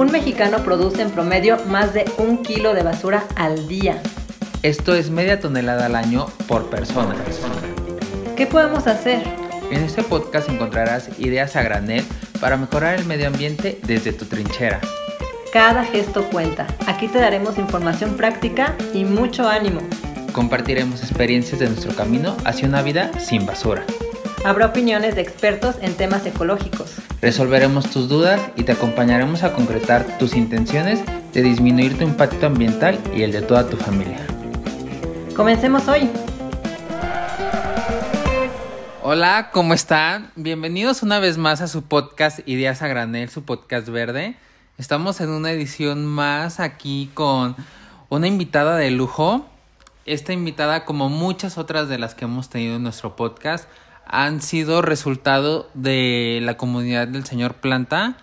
Un mexicano produce en promedio más de un kilo de basura al día. Esto es media tonelada al año por persona. ¿Qué podemos hacer? En este podcast encontrarás ideas a granel para mejorar el medio ambiente desde tu trinchera. Cada gesto cuenta. Aquí te daremos información práctica y mucho ánimo. Compartiremos experiencias de nuestro camino hacia una vida sin basura. Habrá opiniones de expertos en temas ecológicos. Resolveremos tus dudas y te acompañaremos a concretar tus intenciones de disminuir tu impacto ambiental y el de toda tu familia. Comencemos hoy. Hola, ¿cómo están? Bienvenidos una vez más a su podcast Ideas a Granel, su podcast verde. Estamos en una edición más aquí con una invitada de lujo. Esta invitada, como muchas otras de las que hemos tenido en nuestro podcast, han sido resultado de la comunidad del señor Planta.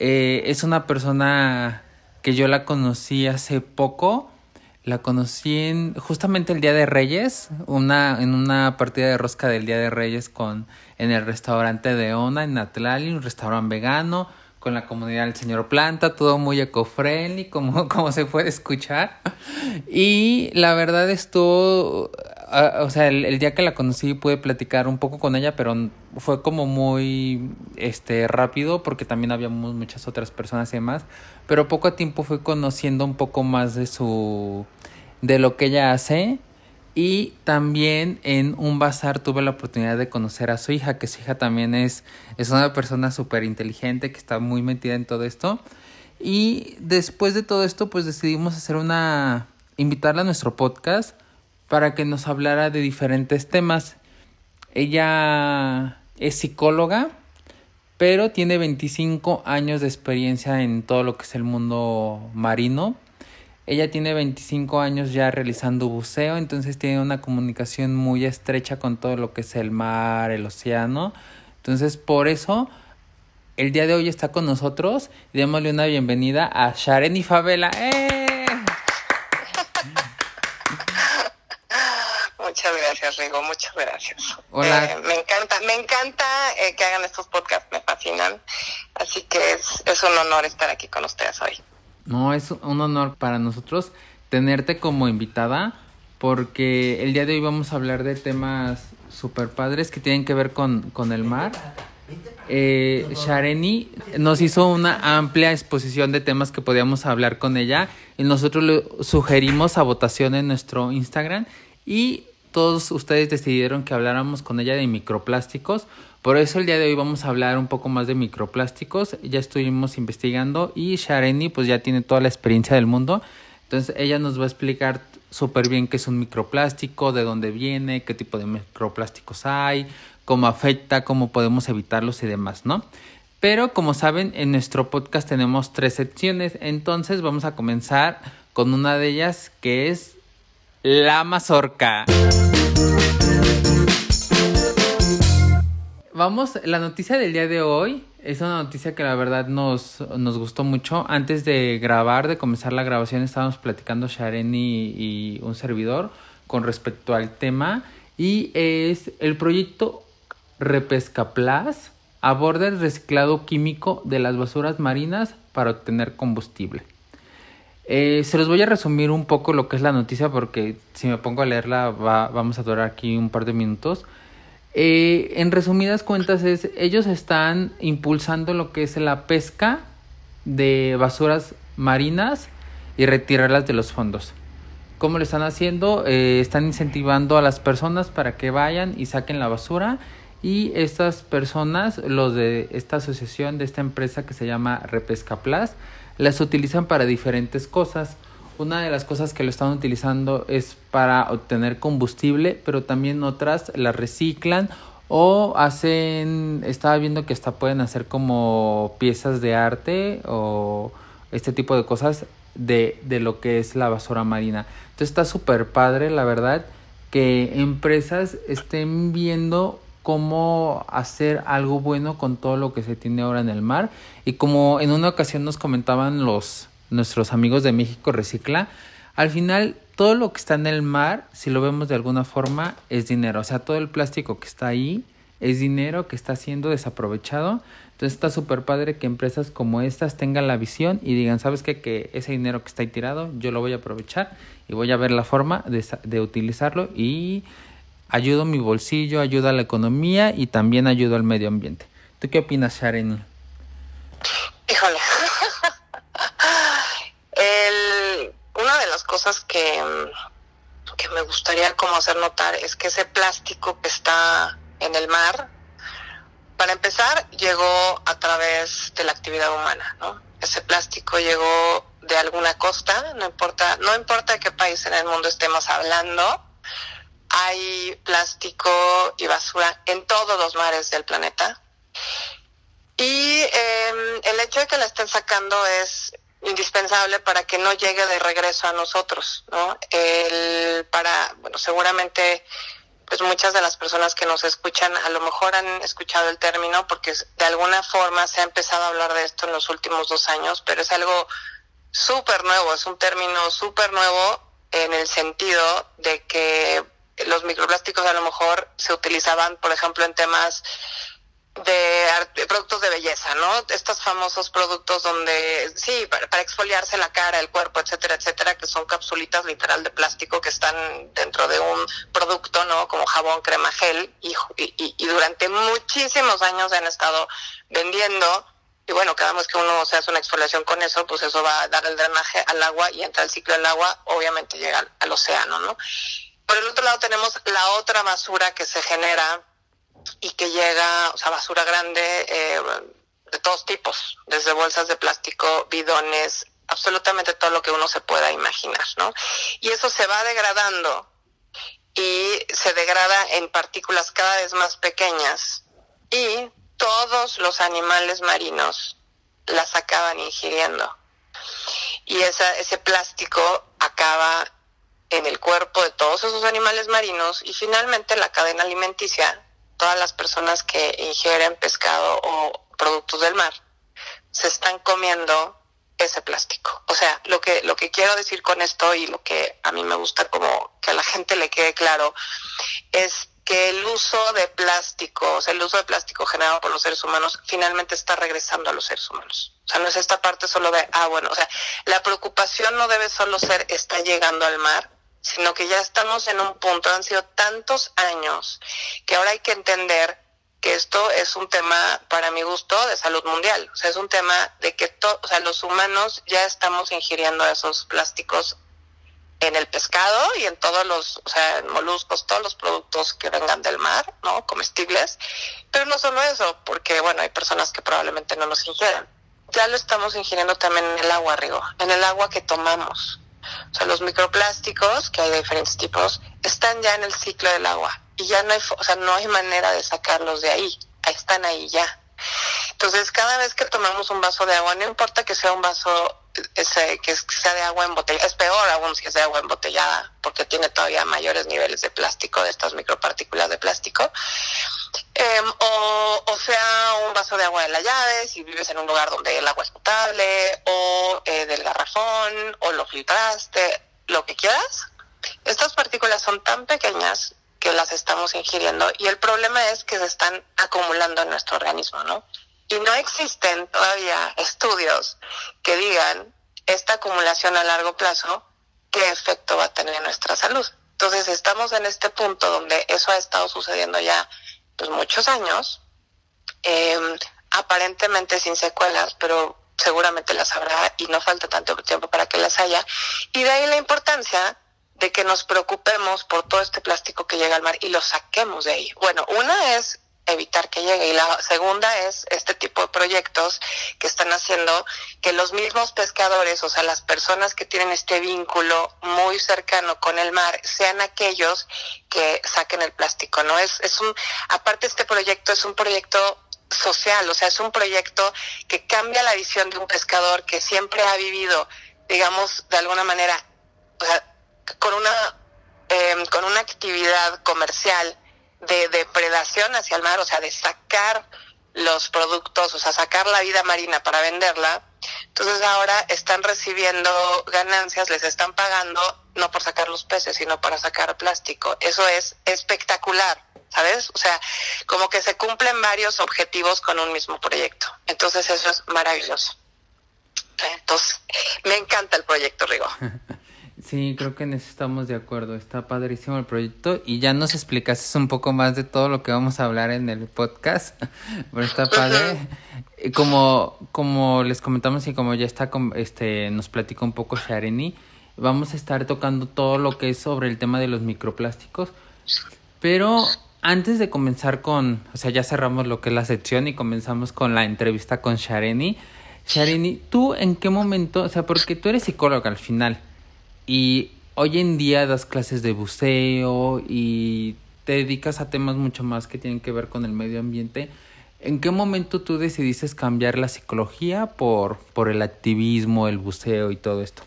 Eh, es una persona que yo la conocí hace poco. La conocí en justamente el Día de Reyes, una, en una partida de rosca del Día de Reyes con, en el restaurante de Ona en Atlali, un restaurante vegano con la comunidad del señor Planta, todo muy eco-friendly, como, como se puede escuchar. Y la verdad estuvo, o sea, el, día que la conocí pude platicar un poco con ella, pero fue como muy este rápido porque también habíamos muchas otras personas y demás, pero poco a tiempo fui conociendo un poco más de su de lo que ella hace y también en un bazar tuve la oportunidad de conocer a su hija, que su hija también es, es una persona súper inteligente, que está muy metida en todo esto. Y después de todo esto, pues decidimos hacer una... invitarla a nuestro podcast para que nos hablara de diferentes temas. Ella es psicóloga, pero tiene 25 años de experiencia en todo lo que es el mundo marino ella tiene 25 años ya realizando buceo, entonces tiene una comunicación muy estrecha con todo lo que es el mar, el océano. Entonces, por eso, el día de hoy está con nosotros. Démosle una bienvenida a Sharen y Favela. ¡Eh! Muchas gracias, Rigo, muchas gracias. Hola. Eh, me encanta, me encanta eh, que hagan estos podcasts, me fascinan. Así que es, es un honor estar aquí con ustedes hoy. No, es un honor para nosotros tenerte como invitada porque el día de hoy vamos a hablar de temas super padres que tienen que ver con, con el mar. Eh, Shareni nos hizo una amplia exposición de temas que podíamos hablar con ella y nosotros le sugerimos a votación en nuestro Instagram y todos ustedes decidieron que habláramos con ella de microplásticos por eso el día de hoy vamos a hablar un poco más de microplásticos. Ya estuvimos investigando y Shareni pues ya tiene toda la experiencia del mundo. Entonces ella nos va a explicar súper bien qué es un microplástico, de dónde viene, qué tipo de microplásticos hay, cómo afecta, cómo podemos evitarlos y demás, ¿no? Pero como saben, en nuestro podcast tenemos tres secciones, entonces vamos a comenzar con una de ellas que es la mazorca. vamos, la noticia del día de hoy es una noticia que la verdad nos, nos gustó mucho. Antes de grabar, de comenzar la grabación, estábamos platicando Sharen y, un servidor con respecto al tema. Y es el proyecto Repesca Plus aborda el reciclado químico de las basuras marinas para obtener combustible. Eh, se los voy a resumir un poco lo que es la noticia porque si me pongo a leerla va, vamos a durar aquí un par de minutos. Eh, en resumidas cuentas es, ellos están impulsando lo que es la pesca de basuras marinas y retirarlas de los fondos. ¿Cómo lo están haciendo? Eh, están incentivando a las personas para que vayan y saquen la basura y estas personas, los de esta asociación, de esta empresa que se llama Repesca Plus, las utilizan para diferentes cosas. Una de las cosas que lo están utilizando es para obtener combustible, pero también otras la reciclan o hacen, estaba viendo que hasta pueden hacer como piezas de arte o este tipo de cosas de, de lo que es la basura marina. Entonces está súper padre, la verdad, que empresas estén viendo cómo hacer algo bueno con todo lo que se tiene ahora en el mar. Y como en una ocasión nos comentaban los nuestros amigos de México Recicla, al final todo lo que está en el mar, si lo vemos de alguna forma, es dinero. O sea, todo el plástico que está ahí es dinero que está siendo desaprovechado. Entonces está súper padre que empresas como estas tengan la visión y digan, ¿sabes qué? Que ese dinero que está ahí tirado, yo lo voy a aprovechar y voy a ver la forma de, de utilizarlo y ayudo mi bolsillo, ayuda a la economía y también ayudo al medio ambiente. ¿Tú qué opinas, Shareni? Híjole. El, una de las cosas que, que me gustaría como hacer notar es que ese plástico que está en el mar, para empezar, llegó a través de la actividad humana, ¿no? Ese plástico llegó de alguna costa, no importa, no importa de qué país en el mundo estemos hablando, hay plástico y basura en todos los mares del planeta. Y em, el hecho de que la estén sacando es indispensable para que no llegue de regreso a nosotros, ¿no? El, para, bueno, seguramente pues muchas de las personas que nos escuchan a lo mejor han escuchado el término porque de alguna forma se ha empezado a hablar de esto en los últimos dos años, pero es algo súper nuevo, es un término súper nuevo en el sentido de que los microplásticos a lo mejor se utilizaban, por ejemplo, en temas de, productos de belleza, ¿no? Estos famosos productos donde, sí, para, exfoliarse la cara, el cuerpo, etcétera, etcétera, que son capsulitas literal de plástico que están dentro de un producto, ¿no? Como jabón, crema, gel, y, y, durante muchísimos años han estado vendiendo. Y bueno, cada vez que uno se hace una exfoliación con eso, pues eso va a dar el drenaje al agua y entra el ciclo del agua, obviamente llega al océano, ¿no? Por el otro lado tenemos la otra basura que se genera y que llega, o sea, basura grande eh, de todos tipos, desde bolsas de plástico, bidones, absolutamente todo lo que uno se pueda imaginar, ¿no? Y eso se va degradando y se degrada en partículas cada vez más pequeñas y todos los animales marinos las acaban ingiriendo. Y esa, ese plástico acaba en el cuerpo de todos esos animales marinos y finalmente la cadena alimenticia, todas las personas que ingieren pescado o productos del mar, se están comiendo ese plástico. O sea, lo que, lo que quiero decir con esto y lo que a mí me gusta como que a la gente le quede claro es que el uso de plástico, o sea, el uso de plástico generado por los seres humanos, finalmente está regresando a los seres humanos. O sea, no es esta parte solo de, ah, bueno, o sea, la preocupación no debe solo ser, está llegando al mar, sino que ya estamos en un punto, han sido tantos años, que ahora hay que entender que esto es un tema, para mi gusto, de salud mundial. O sea, es un tema de que o sea, los humanos ya estamos ingiriendo esos plásticos en el pescado y en todos los, o sea, moluscos, todos los productos que vengan del mar, ¿no? Comestibles. Pero no solo eso, porque, bueno, hay personas que probablemente no los ingieren. Ya lo estamos ingiriendo también en el agua, Rigo, en el agua que tomamos. O sea, los microplásticos, que hay de diferentes tipos, están ya en el ciclo del agua y ya no hay, o sea, no hay manera de sacarlos de ahí, están ahí ya. Entonces, cada vez que tomamos un vaso de agua, no importa que sea un vaso ese, que sea de agua embotellada, es peor aún si es de agua embotellada, porque tiene todavía mayores niveles de plástico, de estas micropartículas de plástico. Em, o, o, sea, un vaso de agua de la llave, si vives en un lugar donde el agua es potable, o eh, del o lo filtraste, lo que quieras. Estas partículas son tan pequeñas que las estamos ingiriendo y el problema es que se están acumulando en nuestro organismo, ¿no? Y no existen todavía estudios que digan esta acumulación a largo plazo, qué efecto va a tener en nuestra salud. Entonces estamos en este punto donde eso ha estado sucediendo ya pues muchos años, eh, aparentemente sin secuelas, pero seguramente las habrá y no falta tanto tiempo para que las haya. Y de ahí la importancia de que nos preocupemos por todo este plástico que llega al mar y lo saquemos de ahí. Bueno, una es evitar que llegue. Y la segunda es este tipo de proyectos que están haciendo que los mismos pescadores, o sea, las personas que tienen este vínculo muy cercano con el mar, sean aquellos que saquen el plástico, ¿no? Es, es un, aparte este proyecto es un proyecto social, o sea, es un proyecto que cambia la visión de un pescador que siempre ha vivido, digamos, de alguna manera, o sea, con una, eh, con una actividad comercial, de depredación hacia el mar, o sea, de sacar los productos, o sea, sacar la vida marina para venderla. Entonces ahora están recibiendo ganancias, les están pagando no por sacar los peces, sino para sacar plástico. Eso es espectacular, ¿sabes? O sea, como que se cumplen varios objetivos con un mismo proyecto. Entonces eso es maravilloso. Entonces, me encanta el proyecto Rigo. Sí, creo que en eso estamos de acuerdo. Está padrísimo el proyecto y ya nos explicaste un poco más de todo lo que vamos a hablar en el podcast. Pero está padre. Como, como les comentamos y como ya está, este, nos platicó un poco Shareni, vamos a estar tocando todo lo que es sobre el tema de los microplásticos. Pero antes de comenzar con, o sea, ya cerramos lo que es la sección y comenzamos con la entrevista con Shareni. Shareni, ¿tú en qué momento, o sea, porque tú eres psicóloga al final? Y hoy en día das clases de buceo y te dedicas a temas mucho más que tienen que ver con el medio ambiente. ¿En qué momento tú decidiste cambiar la psicología por, por el activismo, el buceo y todo esto?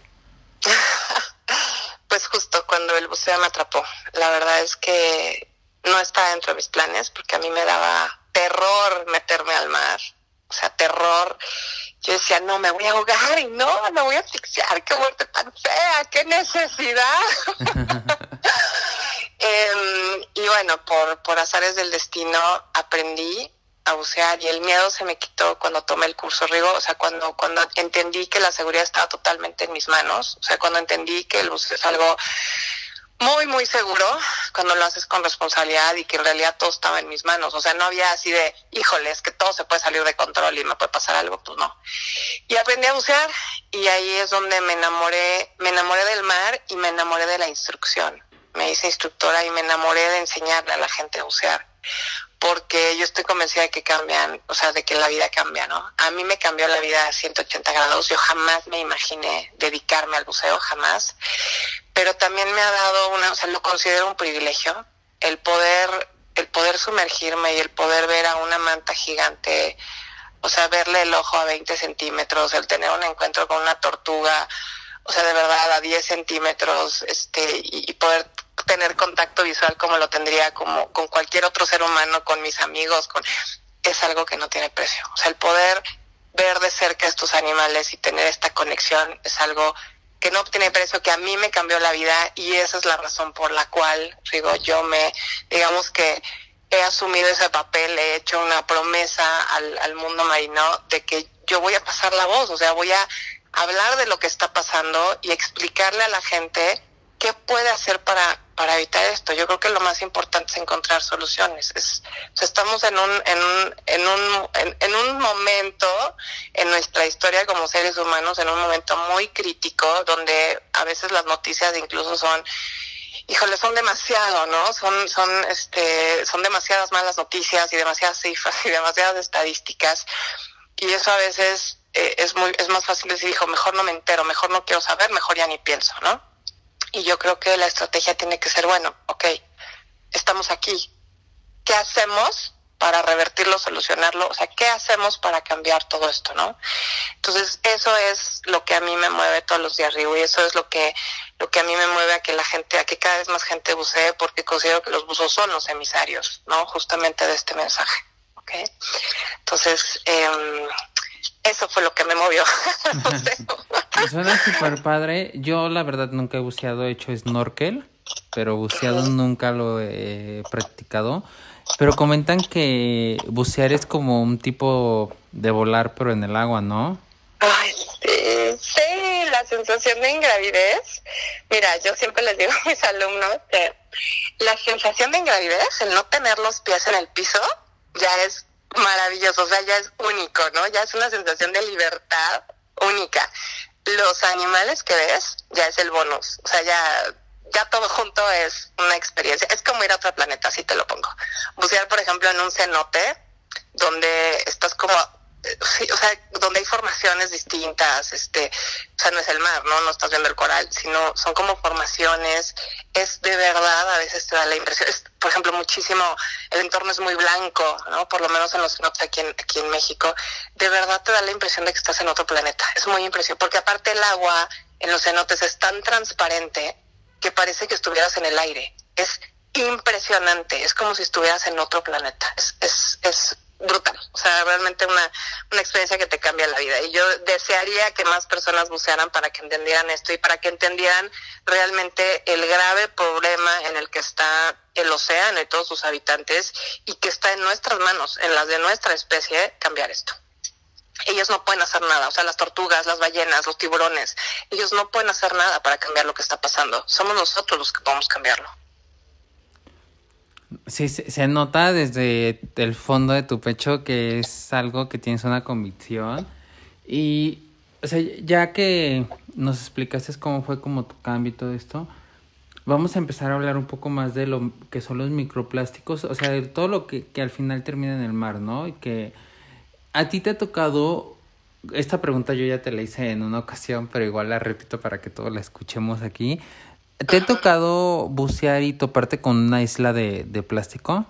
Pues justo buceo me atrapó. La verdad es que no estaba dentro de mis planes porque a mí me daba terror meterme al mar. O sea, terror yo decía, no, me voy a ahogar y no, me voy a asfixiar, qué muerte tan fea, qué necesidad. Em, y bueno, por, por azares del destino aprendí a bucear y el miedo se me quitó cuando tomé el curso Rigo, o sea, cuando, cuando entendí que la seguridad estaba totalmente en mis manos, o sea, cuando entendí que el buceo es algo muy, muy seguro cuando lo haces con responsabilidad y que en realidad todo estaba en mis manos. O sea, no había así de, híjole, es que todo se puede salir de control y me puede pasar algo, pues no. Y aprendí a bucear y ahí es donde me enamoré, me enamoré del mar y me enamoré de la instrucción. Me hice instructora y me enamoré de enseñarle a la gente a bucear porque yo estoy convencida de que cambian, o sea, de que la vida cambia, ¿no? A mí me cambió la vida a 180 grados, yo jamás me imaginé dedicarme al buceo, jamás, pero también me ha dado una, o sea, lo considero un privilegio, el poder, el poder sumergirme y el poder ver a una manta gigante, o sea, verle el ojo a 20 centímetros, el tener un encuentro con una tortuga, o sea, de verdad a 10 centímetros, este, y, poder tener contacto visual como lo tendría como con cualquier otro ser humano, con mis amigos, con es algo que no tiene precio. O sea, el poder ver de cerca estos animales y tener esta conexión es algo que no tiene precio, que a mí me cambió la vida y esa es la razón por la cual, digo, yo me, digamos que he asumido ese papel, he hecho una promesa al, al mundo marino de que yo voy a pasar la voz, o sea, voy a hablar de lo que está pasando y explicarle a la gente qué puede hacer para, para evitar esto. Yo creo que lo más importante es encontrar soluciones. Es, estamos en un, en un, en un, en, un momento en nuestra historia como seres humanos, en un momento muy crítico, donde a veces las noticias incluso son híjole, son demasiado, ¿no? Son, son, este, son demasiadas malas noticias y demasiadas cifras y demasiadas estadísticas. Y eso a veces eh, es muy, es más fácil decir, hijo, mejor no me entero, mejor no quiero saber, mejor ya ni pienso, ¿no? Y yo creo que la estrategia tiene que ser, bueno, ok, estamos aquí. ¿Qué hacemos para revertirlo, solucionarlo? O sea, ¿qué hacemos para cambiar todo esto, no? Entonces, eso es lo que a mí me mueve todos los días arriba y eso es lo que lo que a mí me mueve a que la gente, a que cada vez más gente bucee porque considero que los buzos son los emisarios, ¿no? Justamente de este mensaje, ¿ok? Entonces, eh, eso fue lo que me movió. Suena súper padre. Yo la verdad nunca he buceado, he hecho snorkel, pero buceado nunca lo he practicado. Pero comentan que bucear es como un tipo de volar, pero en el agua, ¿no? Ay, sí, sí, la sensación de ingravidez. Mira, yo siempre les digo a mis alumnos que la sensación de ingravidez, el no tener los pies en el piso, ya es maravilloso, o sea, ya es único, ¿no? Ya es una sensación de libertad única. Los animales que ves ya es el bonus, o sea, ya ya todo junto es una experiencia. Es como ir a otro planeta, así te lo pongo. Bucear, por ejemplo, en un cenote, donde estás como o sea, donde hay formaciones distintas, este, o sea, no es el mar, ¿no? No estás viendo el coral, sino son como formaciones, es de verdad, a veces te da la impresión, es, por ejemplo, muchísimo, el entorno es muy blanco, ¿no? Por lo menos en los cenotes aquí en, aquí en México, de verdad te da la impresión de que estás en otro planeta, es muy impresionante, porque aparte el agua en los cenotes es tan transparente que parece que estuvieras en el aire, es impresionante, es como si estuvieras en otro planeta, es, es, es brutal, o sea, realmente una, una experiencia que te cambia la vida. Y yo desearía que más personas bucearan para que entendieran esto y para que entendieran realmente el grave problema en el que está el océano y todos sus habitantes y que está en nuestras manos, en las de nuestra especie, cambiar esto. Ellos no pueden hacer nada, o sea, las tortugas, las ballenas, los tiburones, ellos no pueden hacer nada para cambiar lo que está pasando. Somos nosotros los que podemos cambiarlo. Sí, se, nota desde el fondo de tu pecho que es algo que tienes una convicción. Y, o sea, ya que nos explicaste cómo fue como tu cambio y todo esto, vamos a empezar a hablar un poco más de lo que son los microplásticos, o sea, de todo lo que, que al final termina en el mar, ¿no? Y que a ti te ha tocado, esta pregunta yo ya te la hice en una ocasión, pero igual la repito para que todos la escuchemos aquí. ¿Te ha tocado bucear y toparte con una isla de, de plástico?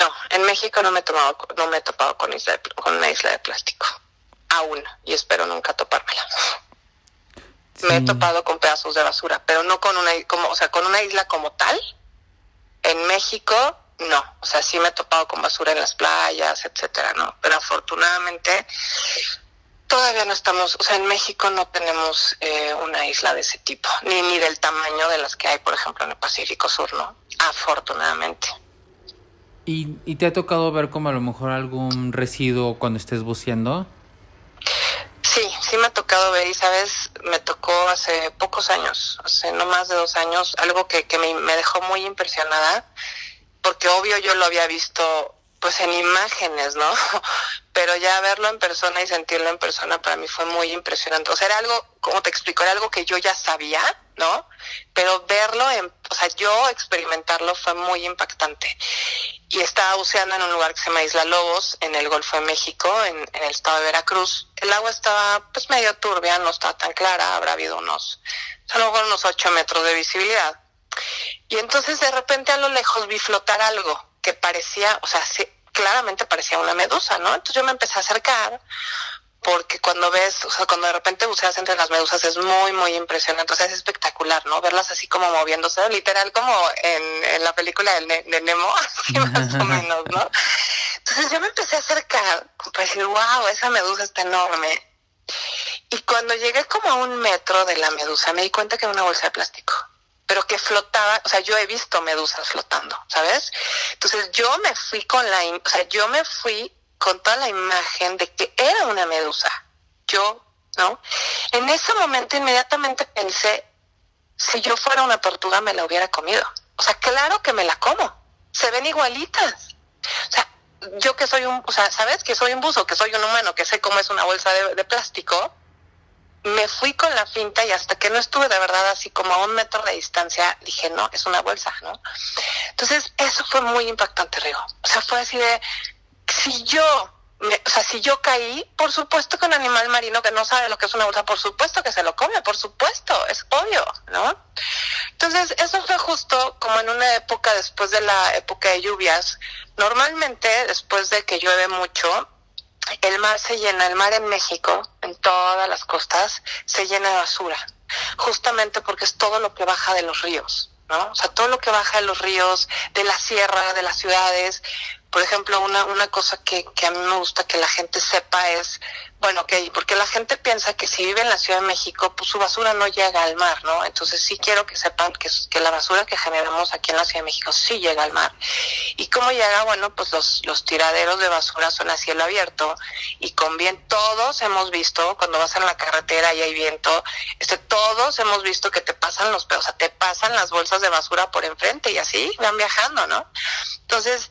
No, en México no me he, tomado, no me he topado con, isla con una isla de plástico. Aún. Y espero nunca topármela. Me he topado con pedazos de basura, pero no con una, como, o sea, con una isla como tal. En México, no. O sea, sí me he topado con basura en las playas, etcétera, ¿no? Pero afortunadamente Todavía no estamos, o sea, en México no tenemos eh, una isla de ese tipo, ni, ni del tamaño de las que hay, por ejemplo, en el Pacífico Sur, ¿no? Afortunadamente. ¿Y, ¿Y te ha tocado ver como a lo mejor algún residuo cuando estés buceando? Sí, sí me ha tocado ver y, ¿sabes? Me tocó hace pocos años, hace no más de dos años, algo que, que me, me dejó muy impresionada, porque obvio yo lo había visto pues en imágenes, ¿no? Pero ya verlo en persona y sentirlo en persona para mí fue muy impresionante. O sea, era algo, como te explico, era algo que yo ya sabía, ¿no? Pero verlo, en, o sea, yo experimentarlo fue muy impactante. Y estaba buceando en un lugar que se llama Isla Lobos, en el Golfo de México, en, el estado de Veracruz. El agua estaba pues medio turbia, no estaba tan clara, habrá habido unos, a lo unos ocho metros de visibilidad. Y entonces de repente a lo lejos vi flotar algo que parecía, o sea, sí, claramente parecía una medusa, ¿no? Entonces yo me empecé a acercar porque cuando ves, o sea, cuando de repente buceas entre las medusas es muy, muy impresionante, o sea, es espectacular, ¿no? Verlas así como moviéndose, literal como en, en la película de, de Nemo, así más o menos, ¿no? Entonces yo me empecé a acercar para decir, wow, esa medusa está enorme. Y cuando llegué como a un metro de la medusa, me di cuenta que era una bolsa de plástico pero que flotaba, o sea, yo he visto medusas flotando, ¿sabes? Entonces yo me fui con la, o sea, yo me fui con toda la imagen de que era una medusa, yo, ¿no? En ese momento inmediatamente pensé, si yo fuera una tortuga me la hubiera comido. O sea, claro que me la como, se ven igualitas. O sea, yo que soy un, o sea, ¿sabes? Que soy un buzo, que soy un humano, que sé cómo es una bolsa de, de plástico, me fui con la finta y hasta que no estuve de verdad así como a un metro de distancia, dije, no, es una bolsa, ¿no? Entonces, eso fue muy impactante, Rigo. O sea, fue así de, si yo, me, o sea, si yo caí, por supuesto que un animal marino que no sabe lo que es una bolsa, por supuesto que se lo come, por supuesto, es obvio, ¿no? Entonces, eso fue justo como en una época después de la época de lluvias. Normalmente, después de que llueve mucho, el mar se llena, el mar en México, en todas las costas, se llena de basura, justamente porque es todo lo que baja de los ríos, ¿no? O sea, todo lo que baja de los ríos, de la sierra, de las ciudades. Por ejemplo, una, una cosa que, que a mí me gusta que la gente sepa es bueno, ok, porque la gente piensa que si vive en la Ciudad de México, pues su basura no llega al mar, ¿no? Entonces sí quiero que sepan que, que la basura que generamos aquí en la Ciudad de México sí llega al mar. ¿Y cómo llega? Bueno, pues los, los tiraderos de basura son a cielo abierto y con bien, todos hemos visto, cuando vas en la carretera y hay viento, este, todos hemos visto que te pasan los, o sea, te pasan las bolsas de basura por enfrente y así van viajando, ¿no? Entonces,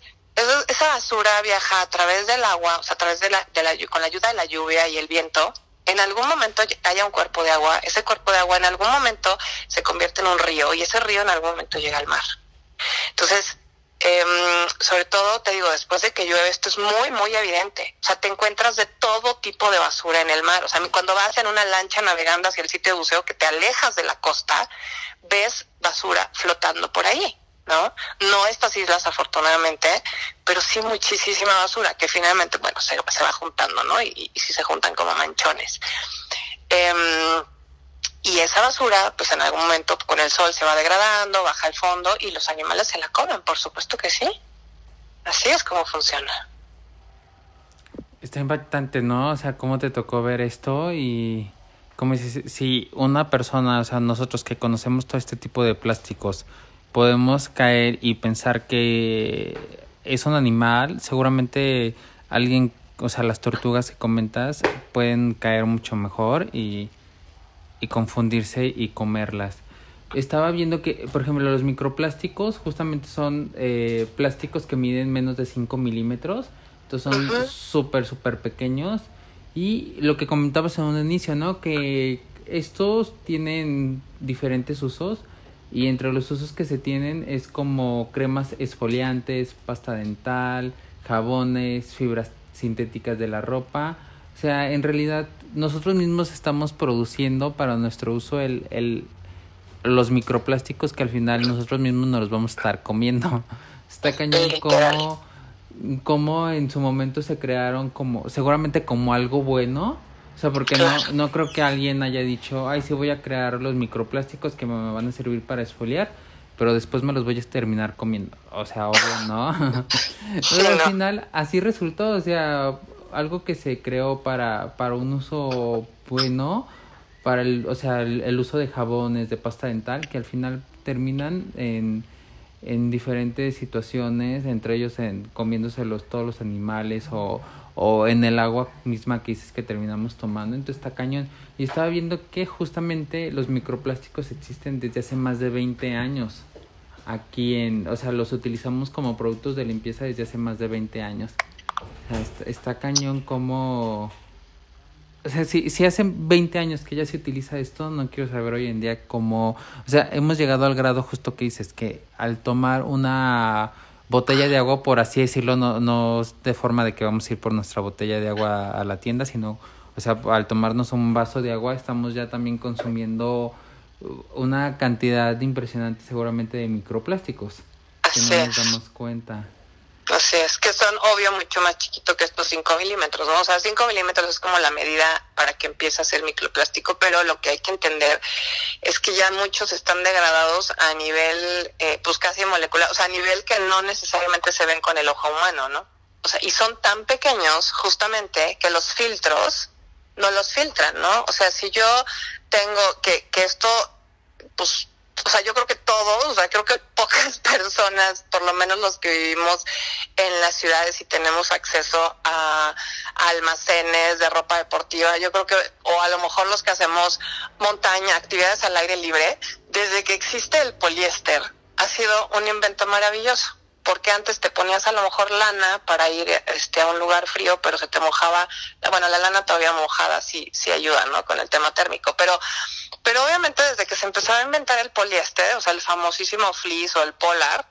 esa basura viaja a través del agua, o sea, a través de la, de la, con la ayuda de la lluvia y el viento. En algún momento haya un cuerpo de agua, ese cuerpo de agua en algún momento se convierte en un río y ese río en algún momento llega al mar. Entonces, eh, sobre todo, te digo, después de que llueve, esto es muy, muy evidente. O sea, te encuentras de todo tipo de basura en el mar. O sea, cuando vas en una lancha navegando hacia el sitio de buceo que te alejas de la costa, ves basura flotando por ahí. ¿No? No estas islas, afortunadamente, pero sí muchísima basura, que finalmente, bueno, se, se va juntando, ¿no? Y, y, si se juntan como manchones. Eh, y esa basura, pues en algún momento con el sol se va degradando, baja al fondo y los animales se la comen, por supuesto que sí. Así es como funciona. Está impactante, ¿no? O sea, cómo te tocó ver esto y como dices, si una persona, o sea, nosotros que conocemos todo este tipo de plásticos, podemos caer y pensar que es un animal, seguramente alguien, o sea, las tortugas que comentas pueden caer mucho mejor y, y confundirse y comerlas. Estaba viendo que, por ejemplo, los microplásticos justamente son eh, plásticos que miden menos de 5 milímetros. Entonces son súper, súper pequeños. Y lo que comentabas en un inicio, ¿no? Que estos tienen diferentes usos. Y entre los usos que se tienen es como cremas esfoliantes, pasta dental, jabones, fibras sintéticas de la ropa. O sea, en realidad nosotros mismos estamos produciendo para nuestro uso el, el, los microplásticos que al final nosotros mismos nos los vamos a estar comiendo. Está cañón como, como en su momento se crearon como, seguramente como algo bueno. O sea, porque no, no creo que alguien haya dicho, ay, sí voy a crear los microplásticos que me van a servir para esfoliar, pero después me los voy a terminar comiendo. O sea, obvio, ¿no? pero al final así resultó, o sea, algo que se creó para, para un uso bueno, para el, o sea, el, uso de jabones, de pasta dental, que al final terminan en, en diferentes situaciones, entre ellos en comiéndoselos todos los animales o, o en el agua misma que dices que terminamos tomando. Entonces está cañón. Y estaba viendo que justamente los microplásticos existen desde hace más de 20 años. Aquí en, o sea, los utilizamos como productos de limpieza desde hace más de 20 años. está, está cañón como o sea, si, si hace 20 años que ya se utiliza esto, no quiero saber hoy en día cómo, o sea, hemos llegado al grado justo que dices, que al tomar una botella de agua, por así decirlo, no, no de forma de que vamos a ir por nuestra botella de agua a la tienda, sino, o sea, al tomarnos un vaso de agua, estamos ya también consumiendo una cantidad impresionante seguramente de microplásticos que no nos damos cuenta. Así es, que son obvio mucho más chiquito que estos 5 milímetros, ¿no? O sea, 5 milímetros es como la medida para que empiece a ser microplástico, pero lo que hay que entender es que ya muchos están degradados a nivel, eh, pues casi molecular, o sea, a nivel que no necesariamente se ven con el ojo humano, ¿no? O sea, y son tan pequeños justamente que los filtros no los filtran, ¿no? O sea, si yo tengo que, que esto, pues o sea, yo creo que todos, o sea, creo que pocas personas, por lo menos los que vivimos en las ciudades y tenemos acceso a, almacenes de ropa deportiva, yo creo que, o a lo mejor los que hacemos montaña, actividades al aire libre, desde que existe el poliéster, ha sido un invento maravilloso porque antes te ponías a lo mejor lana para ir este a un lugar frío, pero se te mojaba, bueno, la lana todavía mojada sí sí ayuda, ¿no? con el tema térmico, pero pero obviamente desde que se empezó a inventar el poliéster, o sea, el famosísimo fleece o el polar,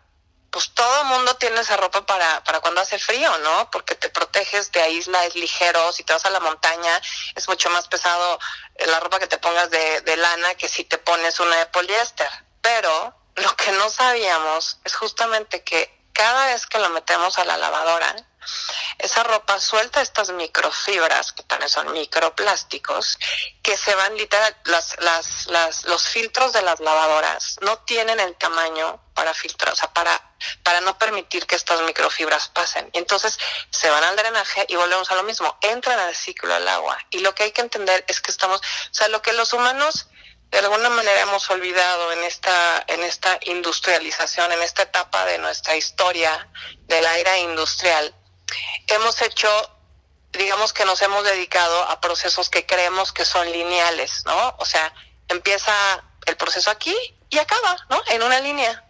pues todo el mundo tiene esa ropa para, para cuando hace frío, ¿no? Porque te proteges, te aísla, es ligero, si te vas a la montaña es mucho más pesado eh, la ropa que te pongas de, de lana que si te pones una de poliéster. Pero lo que no sabíamos es justamente que cada vez que lo metemos a la lavadora, esa ropa suelta estas microfibras, que también son microplásticos, que se van literal, las, las, las, los filtros de las lavadoras no tienen el tamaño para filtrar, o sea, para, para no permitir que estas microfibras pasen. Y entonces se van al drenaje y volvemos a lo mismo, entran al ciclo del agua. Y lo que hay que entender es que estamos, o sea, lo que los humanos de alguna manera hemos olvidado en esta, en esta industrialización, en esta etapa de nuestra historia de la era industrial, hemos hecho, digamos que nos hemos dedicado a procesos que creemos que son lineales, ¿no? O sea, empieza el proceso aquí y acaba, ¿no? En una línea.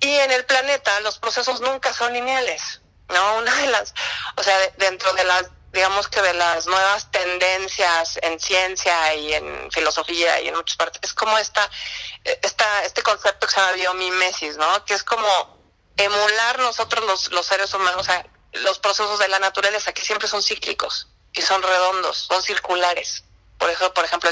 Y en el planeta los procesos nunca son lineales, ¿no? Una de las, o sea, dentro de las digamos que de las nuevas tendencias en ciencia y en filosofía y en muchas partes, es como esta, esta, este concepto que se llama biomimesis, ¿no? Que es como emular nosotros los, los seres humanos, sea, los procesos de la naturaleza, que siempre son cíclicos y son redondos, son circulares. Por eso, por ejemplo,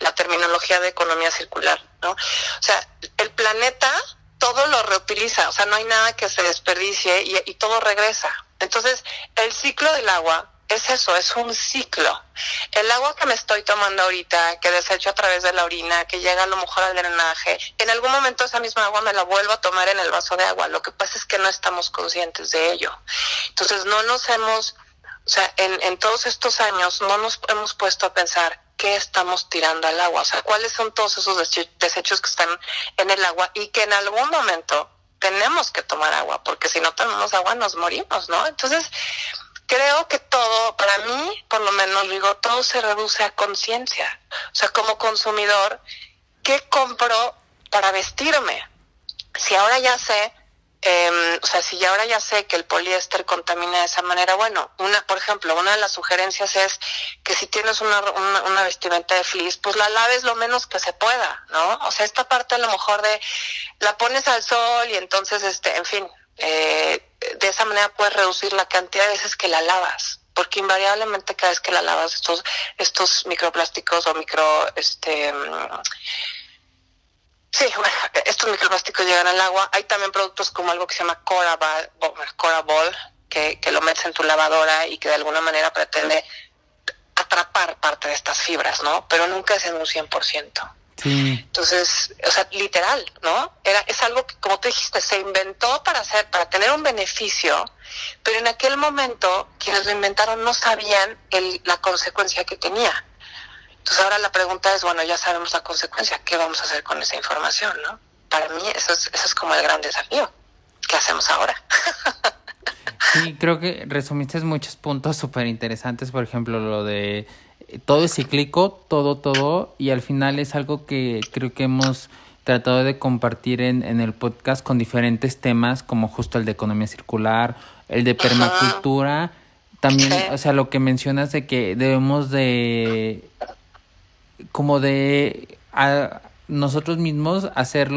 la terminología de economía circular, ¿no? O sea, el planeta todo lo reutiliza, o sea, no hay nada que se desperdicie y todo regresa. Entonces, el ciclo del agua es eso, es un ciclo. El agua que me estoy tomando ahorita, que desecho a través de la orina, que llega a lo mejor al drenaje, en algún momento esa misma agua me la vuelvo a tomar en el vaso de agua. Lo que pasa es que no estamos conscientes de ello. Entonces no nos hemos O sea, en, en todos estos años no nos hemos puesto a pensar qué estamos tirando al agua, o sea, cuáles son todos esos desechos que están en el agua y que en algún momento tenemos que tomar agua, porque si no tomamos agua nos morimos, ¿no? Entonces, creo que todo, para mí, por lo menos digo, todo se reduce a conciencia. O sea, como consumidor, ¿qué compro para vestirme? Si ahora ya sé eh, o sea, si ahora ya sé que el poliéster contamina de esa manera, bueno, una, por ejemplo, una de las sugerencias es que si tienes una, una, vestimenta de fleece, pues la laves lo menos que se pueda, ¿no? O sea, esta parte a lo mejor de la pones al sol y entonces, este, en fin, eh, de esa manera puedes reducir la cantidad de veces que la lavas porque invariablemente cada vez que la lavas estos estos microplásticos o micro este Sí, bueno, estos microplásticos llegan al agua. Hay también productos como algo que se llama Cora Ball, que, que lo metes en tu lavadora y que de alguna manera pretende atrapar parte de estas fibras, ¿no? Pero nunca es en un 100%. Sí. Entonces, o sea, literal, ¿no? Era, es algo que, como tú dijiste, se inventó para hacer, para tener un beneficio, pero en aquel momento quienes lo inventaron no sabían el, la consecuencia que tenía. Entonces ahora la pregunta es, bueno, ya sabemos la consecuencia, ¿qué vamos a hacer con esa información? ¿no? Para mí eso es, eso es como el gran desafío. ¿Qué hacemos ahora? sí, creo que resumiste muchos puntos súper interesantes, por ejemplo, lo de todo es cíclico, todo, todo, y al final es algo que creo que hemos tratado de compartir en, en el podcast con diferentes temas, como justo el de economía circular, el de permacultura, también, o sea, lo que mencionas de que debemos de como de a nosotros mismos hacer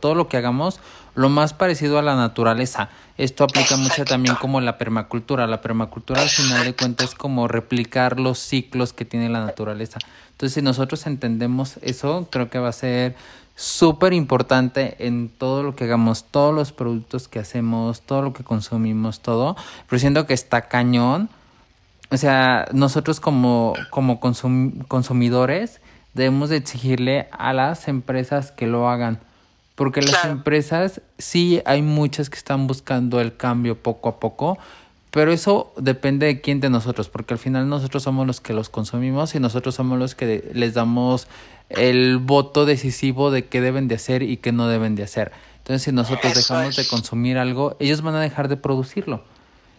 todo lo que hagamos lo más parecido a la naturaleza. Esto aplica mucho también como la permacultura. La permacultura al final de cuentas es como replicar los ciclos que tiene la naturaleza. Entonces, si nosotros entendemos eso, creo que va a ser súper importante en todo lo que hagamos, todos los productos que hacemos, todo lo que consumimos, todo. Pero siento que está cañón o sea, nosotros como, como consumidores debemos de exigirle a las empresas que lo hagan. Porque las empresas, sí hay muchas que están buscando el cambio poco a poco, pero eso depende de quién de nosotros, porque al final nosotros somos los que los consumimos y nosotros somos los que les damos el voto decisivo de qué deben de hacer y qué no deben de hacer. Entonces, si nosotros dejamos de consumir algo, ellos van a dejar de producirlo.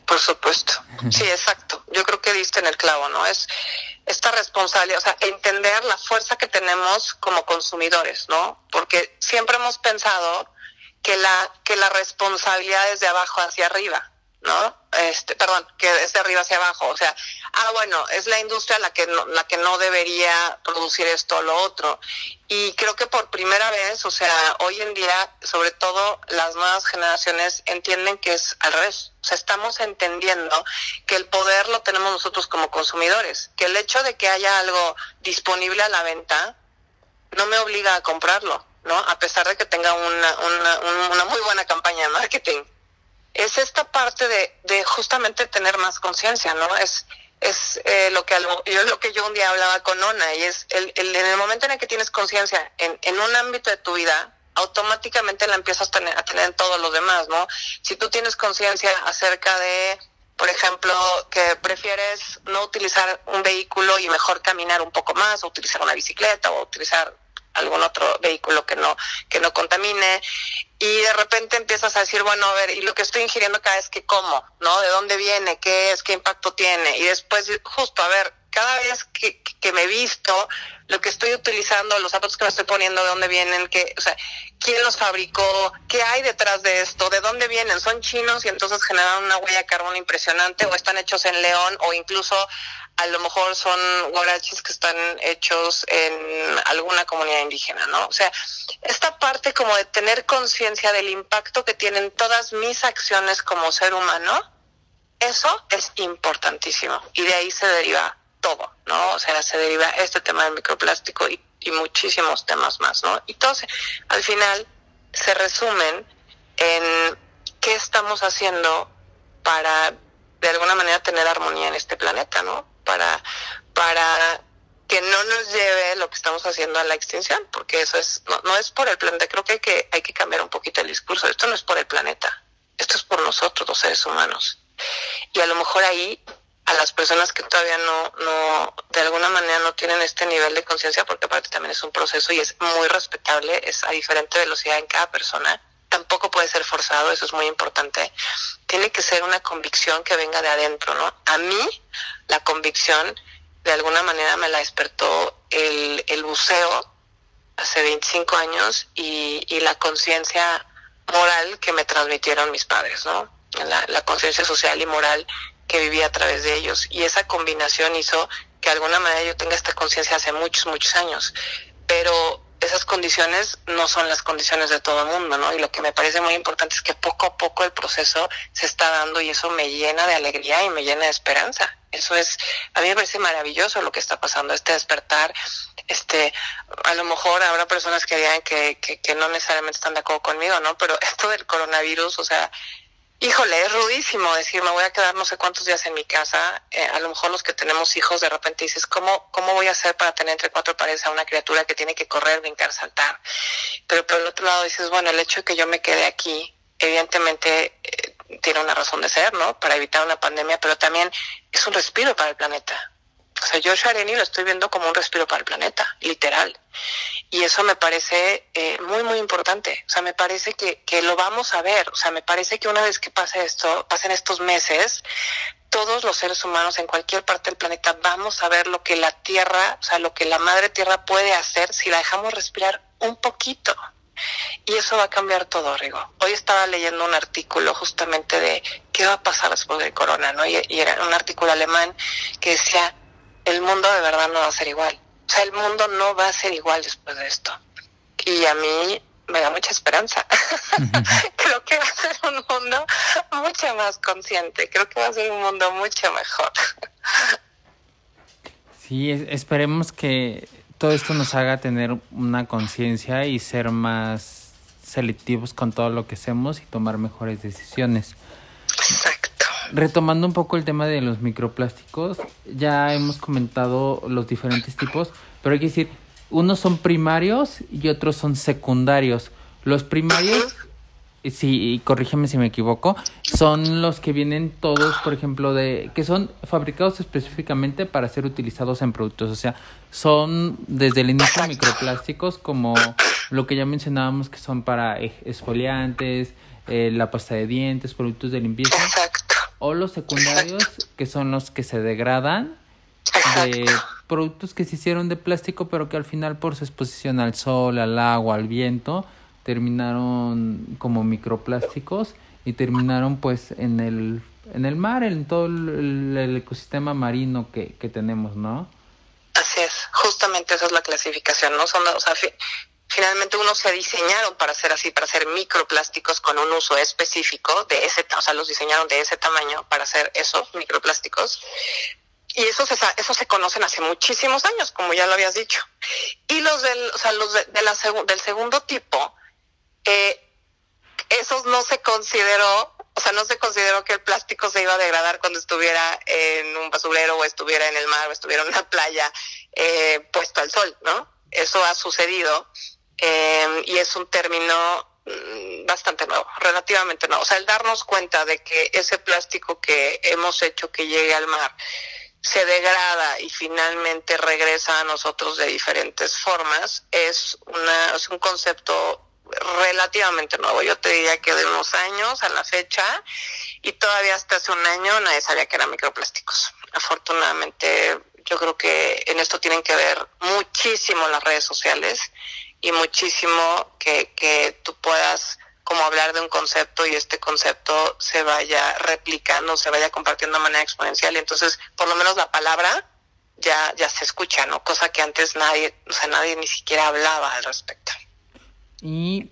Por supuesto. Sí, exacto. Yo creo que diste en el clavo, ¿no? Es esta responsabilidad, o sea, entender la fuerza que tenemos como consumidores, ¿no? Porque siempre hemos pensado que la que la responsabilidad es de abajo hacia arriba. ¿No? Este, perdón, que es de arriba hacia abajo, o sea, ah, bueno, es la industria la que no, la que no debería producir esto o lo otro. Y creo que por primera vez, o sea, hoy en día, sobre todo las nuevas generaciones entienden que es al revés. O sea, estamos entendiendo que el poder lo tenemos nosotros como consumidores, que el hecho de que haya algo disponible a la venta no me obliga a comprarlo, ¿no? A pesar de que tenga una, una, una muy buena campaña de marketing es esta parte de, de justamente tener más conciencia, ¿no? Es, es eh, lo que yo lo que yo un día hablaba con Ona y es el, el en el momento en el que tienes conciencia en, en un ámbito de tu vida automáticamente la empiezas a tener, a tener en todos los demás no si tú tienes conciencia acerca de por ejemplo que prefieres no utilizar un vehículo y mejor caminar un poco más o utilizar una bicicleta o utilizar algún otro vehículo que no que no contamine y de repente empiezas a decir, bueno, a ver, y lo que estoy ingiriendo cada vez que como, ¿no? ¿De dónde viene? ¿Qué es? ¿Qué impacto tiene? Y después, justo, a ver, cada vez que, que me visto, lo que estoy utilizando, los zapatos que me estoy poniendo, de dónde vienen, qué, o sea, quién los fabricó, qué hay detrás de esto, de dónde vienen, son chinos y entonces generan una huella de carbono impresionante o están hechos en León o incluso a lo mejor son guarachis que están hechos en alguna comunidad indígena, ¿no? O sea, esta parte como de tener conciencia del impacto que tienen todas mis acciones como ser humano, eso es importantísimo y de ahí se deriva todo, ¿no? O sea, se deriva este tema del microplástico y, muchísimos temas más, ¿no? Y todos al final se resumen en qué estamos haciendo para de alguna manera tener armonía en este planeta, ¿no? Para, para que no nos lleve lo que estamos haciendo a la extinción, porque eso es, no, no es por el planeta, creo que hay, que hay que cambiar un poquito el discurso, esto no es por el planeta, esto es por nosotros, los seres humanos. Y a lo mejor ahí a las personas que todavía no, no, de alguna manera no tienen este nivel de conciencia, porque aparte también es un proceso y es muy respetable, es a diferente velocidad en cada persona, tampoco puede ser forzado, eso es muy importante. Tiene que ser una convicción que venga de adentro, ¿no? A mí, la convicción, de alguna manera me la despertó el, el buceo hace 25 años y, y la conciencia moral que me transmitieron mis padres, ¿no? La, la conciencia social y moral que viví a través de ellos. Y esa combinación hizo que de alguna manera yo tenga esta conciencia hace muchos, muchos años. Pero esas condiciones no son las condiciones de todo el mundo, ¿no? Y lo que me parece muy importante es que poco a poco el proceso se está dando y eso me llena de alegría y me llena de esperanza. Eso es, a mí me parece maravilloso lo que está pasando, este despertar, este, a lo mejor habrá personas que digan que, que, que no necesariamente están de acuerdo conmigo, ¿no? Pero esto del coronavirus, o sea, Híjole, es rudísimo decir, me voy a quedar no sé cuántos días en mi casa. Eh, a lo mejor los que tenemos hijos, de repente dices, ¿cómo, ¿cómo voy a hacer para tener entre cuatro paredes a una criatura que tiene que correr, brincar, saltar? Pero por el otro lado dices, bueno, el hecho de que yo me quede aquí, evidentemente eh, tiene una razón de ser, ¿no? Para evitar una pandemia, pero también es un respiro para el planeta. O sea, yo Areni lo estoy viendo como un respiro para el planeta, literal. Y eso me parece eh, muy, muy importante. O sea, me parece que, que lo vamos a ver. O sea, me parece que una vez que pase esto, pasen estos meses, todos los seres humanos en cualquier parte del planeta vamos a ver lo que la Tierra, o sea, lo que la Madre Tierra puede hacer si la dejamos respirar un poquito. Y eso va a cambiar todo, Rigo. Hoy estaba leyendo un artículo justamente de qué va a pasar después del corona, ¿no? Y, y era un artículo alemán que decía, el mundo de verdad no va a ser igual. O sea, el mundo no va a ser igual después de esto. Y a mí me da mucha esperanza. Creo que va a ser un mundo mucho más consciente. Creo que va a ser un mundo mucho mejor. sí, esperemos que todo esto nos haga tener una conciencia y ser más selectivos con todo lo que hacemos y tomar mejores decisiones. Exacto. Retomando un poco el tema de los microplásticos, ya hemos comentado los diferentes tipos, pero hay que decir, unos son primarios y otros son secundarios. Los primarios, sí, y corrígeme si me equivoco, son los que vienen todos, por ejemplo, de que son fabricados específicamente para ser utilizados en productos, o sea, son desde el inicio microplásticos como lo que ya mencionábamos que son para esfoliantes, eh, la pasta de dientes, productos de limpieza. Exacto o los secundarios, que son los que se degradan de productos que se hicieron de plástico, pero que al final por su exposición al sol, al agua, al viento, terminaron como microplásticos y terminaron pues en el en el mar, en todo el, ecosistema marino que, que tenemos, ¿no? Así es, justamente esa es la clasificación, ¿no? Son, o sea, finalmente unos se diseñaron para ser así, para hacer microplásticos con un uso específico de ese, o sea, los diseñaron de ese tamaño para hacer esos microplásticos. Y esos se, eso se conocen hace muchísimos años, como ya lo habías dicho. Y los del, o sea, los de, la del segundo tipo, eh, esos no se consideró, o sea, no se consideró que el plástico se iba a degradar cuando estuviera en un basurero o estuviera en el mar o estuviera en una playa eh, puesto al sol, ¿no? Eso ha sucedido eh, y es un término mm, bastante nuevo, relativamente nuevo. O sea, el darnos cuenta de que ese plástico que hemos hecho que llegue al mar se degrada y finalmente regresa a nosotros de diferentes formas es, una, es un concepto relativamente nuevo. Yo te diría que de unos años a la fecha y todavía hasta hace un año nadie sabía que eran microplásticos. Afortunadamente yo creo que en esto tienen que ver muchísimo las redes sociales y muchísimo que, que tú puedas como hablar de un concepto y este concepto se vaya replicando, se vaya compartiendo de manera exponencial. Y entonces, por lo menos la palabra ya, ya se escucha, ¿no? Cosa que antes nadie, o sea, nadie ni siquiera hablaba al respecto. Y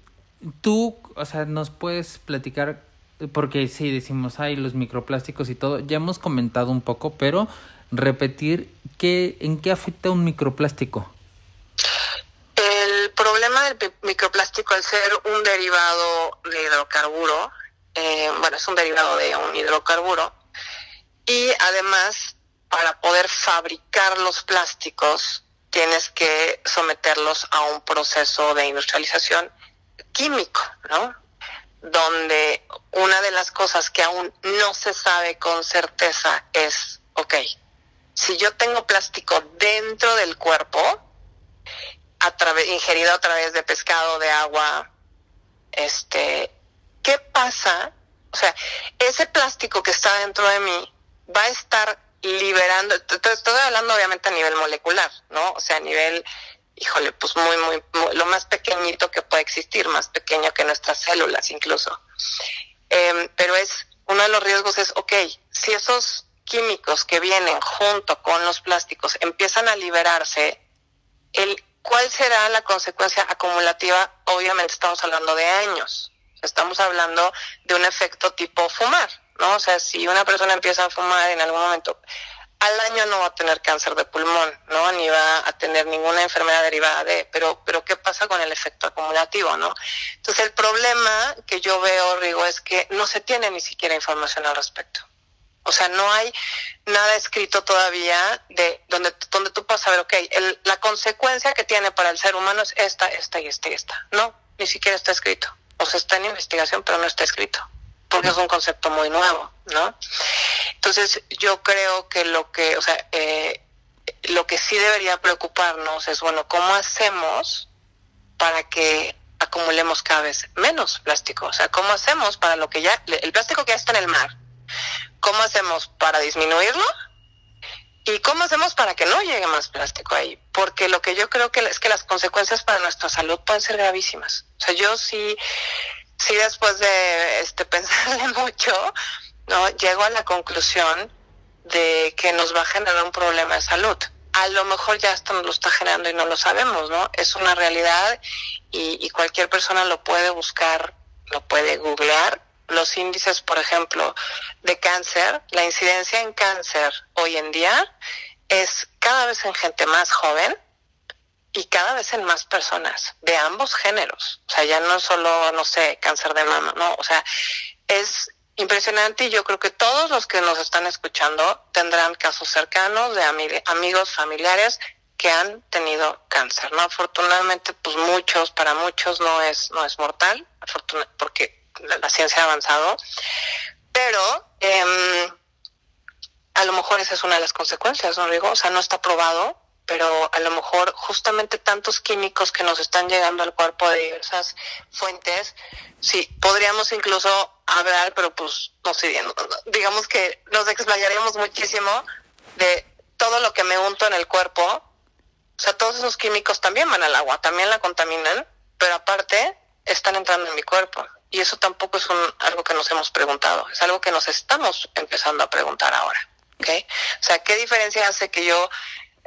tú, o sea, nos puedes platicar, porque sí decimos, hay los microplásticos y todo, ya hemos comentado un poco, pero repetir qué, en qué afecta un microplástico microplástico al ser un derivado de hidrocarburo, eh, bueno, es un derivado de un hidrocarburo, y además para poder fabricar los plásticos tienes que someterlos a un proceso de industrialización químico, ¿no? Donde una de las cosas que aún no se sabe con certeza es, ok, si yo tengo plástico dentro del cuerpo, a ingerido a través de pescado, de agua, este, ¿qué pasa? O sea, ese plástico que está dentro de mí va a estar liberando, estoy hablando obviamente a nivel molecular, ¿no? O sea, a nivel, híjole, pues muy, muy, lo más pequeñito que puede existir, más pequeño que nuestras células incluso. Em, pero es, uno de los riesgos es, ok, si esos químicos que vienen junto con los plásticos empiezan a liberarse, el, ¿cuál será la consecuencia acumulativa? Obviamente estamos hablando de años. Estamos hablando de un efecto tipo fumar, ¿no? O sea, si una persona empieza a fumar en algún momento, al año no va a tener cáncer de pulmón, ¿no? Ni va a tener ninguna enfermedad derivada de, pero, pero ¿qué pasa con el efecto acumulativo, no? Entonces el problema que yo veo, Rigo, es que no se tiene ni siquiera información al respecto. O sea, no hay nada escrito todavía de donde, donde tú puedas saber, ok, el, la consecuencia que tiene para el ser humano es esta, esta y esta y esta. No, ni siquiera está escrito. O sea, está en investigación, pero no está escrito porque es un concepto muy nuevo, ¿no? Entonces yo creo que lo que, o sea, eh, lo que sí debería preocuparnos es, bueno, ¿cómo hacemos para que acumulemos cada vez menos plástico? O sea, ¿cómo hacemos para lo que ya, el plástico que ya está en el mar, ¿cómo hacemos para disminuirlo? ¿Y cómo hacemos para que no llegue más plástico ahí? Porque lo que yo creo que es que las consecuencias para nuestra salud pueden ser gravísimas. O sea, yo sí sí después de este pensarle mucho, no llego a la conclusión de que nos va a generar un problema de salud. A lo mejor ya esto nos lo está generando y no lo sabemos, ¿no? Es una realidad y, y cualquier persona lo puede buscar, lo puede googlear. Los índices, por ejemplo, de cáncer, la incidencia en cáncer hoy en día es cada vez en gente más joven, y cada vez en más personas de ambos géneros. O sea, ya no solo, no sé, cáncer de mama, no, o sea, es impresionante y yo creo que todos los que nos están escuchando tendrán casos cercanos de amigos, familiares que han tenido cáncer, ¿no? Afortunadamente, pues muchos, para muchos no es, no es mortal, porque la, ciencia ha avanzado, pero eh, a lo mejor esa es una de las consecuencias, ¿no digo? O sea, no está probado, pero a lo mejor justamente tantos químicos que nos están llegando al cuerpo de diversas fuentes, sí, podríamos incluso hablar, pero pues no sé, digamos que nos explayaríamos muchísimo de todo lo que me unto en el cuerpo, o sea, todos esos químicos también van al agua, también la contaminan, pero aparte están entrando en mi cuerpo. Y eso tampoco es un, algo que nos hemos preguntado, es algo que nos estamos empezando a preguntar ahora. ¿okay? O sea, ¿qué diferencia hace que yo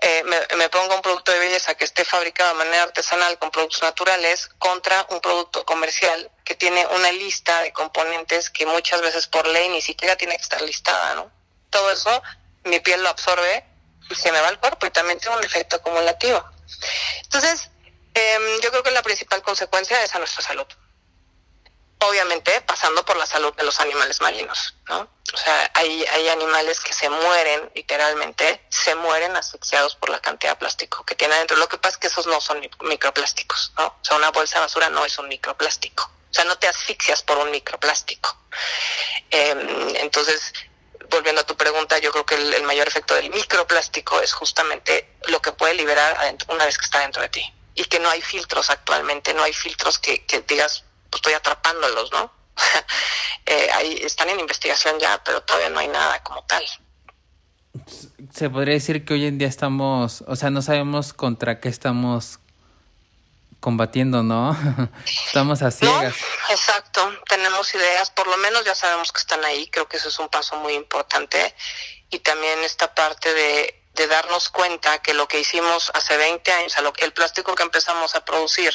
eh, me, ponga un producto de belleza que esté fabricado de manera artesanal con productos naturales contra un producto comercial que tiene una lista de componentes que muchas veces por ley ni siquiera tiene que estar listada, ¿no? Todo eso mi piel lo absorbe y se me va al cuerpo y también tiene un efecto acumulativo. Entonces, eh, yo creo que la principal consecuencia es a nuestra salud obviamente pasando por la salud de los animales marinos, ¿no? O sea, hay, hay animales que se mueren, literalmente, se mueren asfixiados por la cantidad de plástico que tiene adentro. Lo que pasa es que esos no son microplásticos, ¿no? O sea, una bolsa de basura no es un microplástico. O sea, no te asfixias por un microplástico. Eh, entonces, volviendo a tu pregunta, yo creo que el, mayor efecto del microplástico es justamente lo que puede liberar adentro, una vez que está dentro de ti. Y que no hay filtros actualmente, no hay filtros que, que digas, estoy atrapándolos, ¿no? eh, ahí están en investigación ya, pero todavía no hay nada como tal. Se podría decir que hoy en día estamos, o sea, no sabemos contra qué estamos combatiendo, ¿no? estamos a ciegas. exacto, tenemos ideas, por lo menos ya sabemos que están ahí, creo que eso es un paso muy importante. Y también esta parte de, de darnos cuenta que lo que hicimos hace 20 años, el plástico que empezamos a producir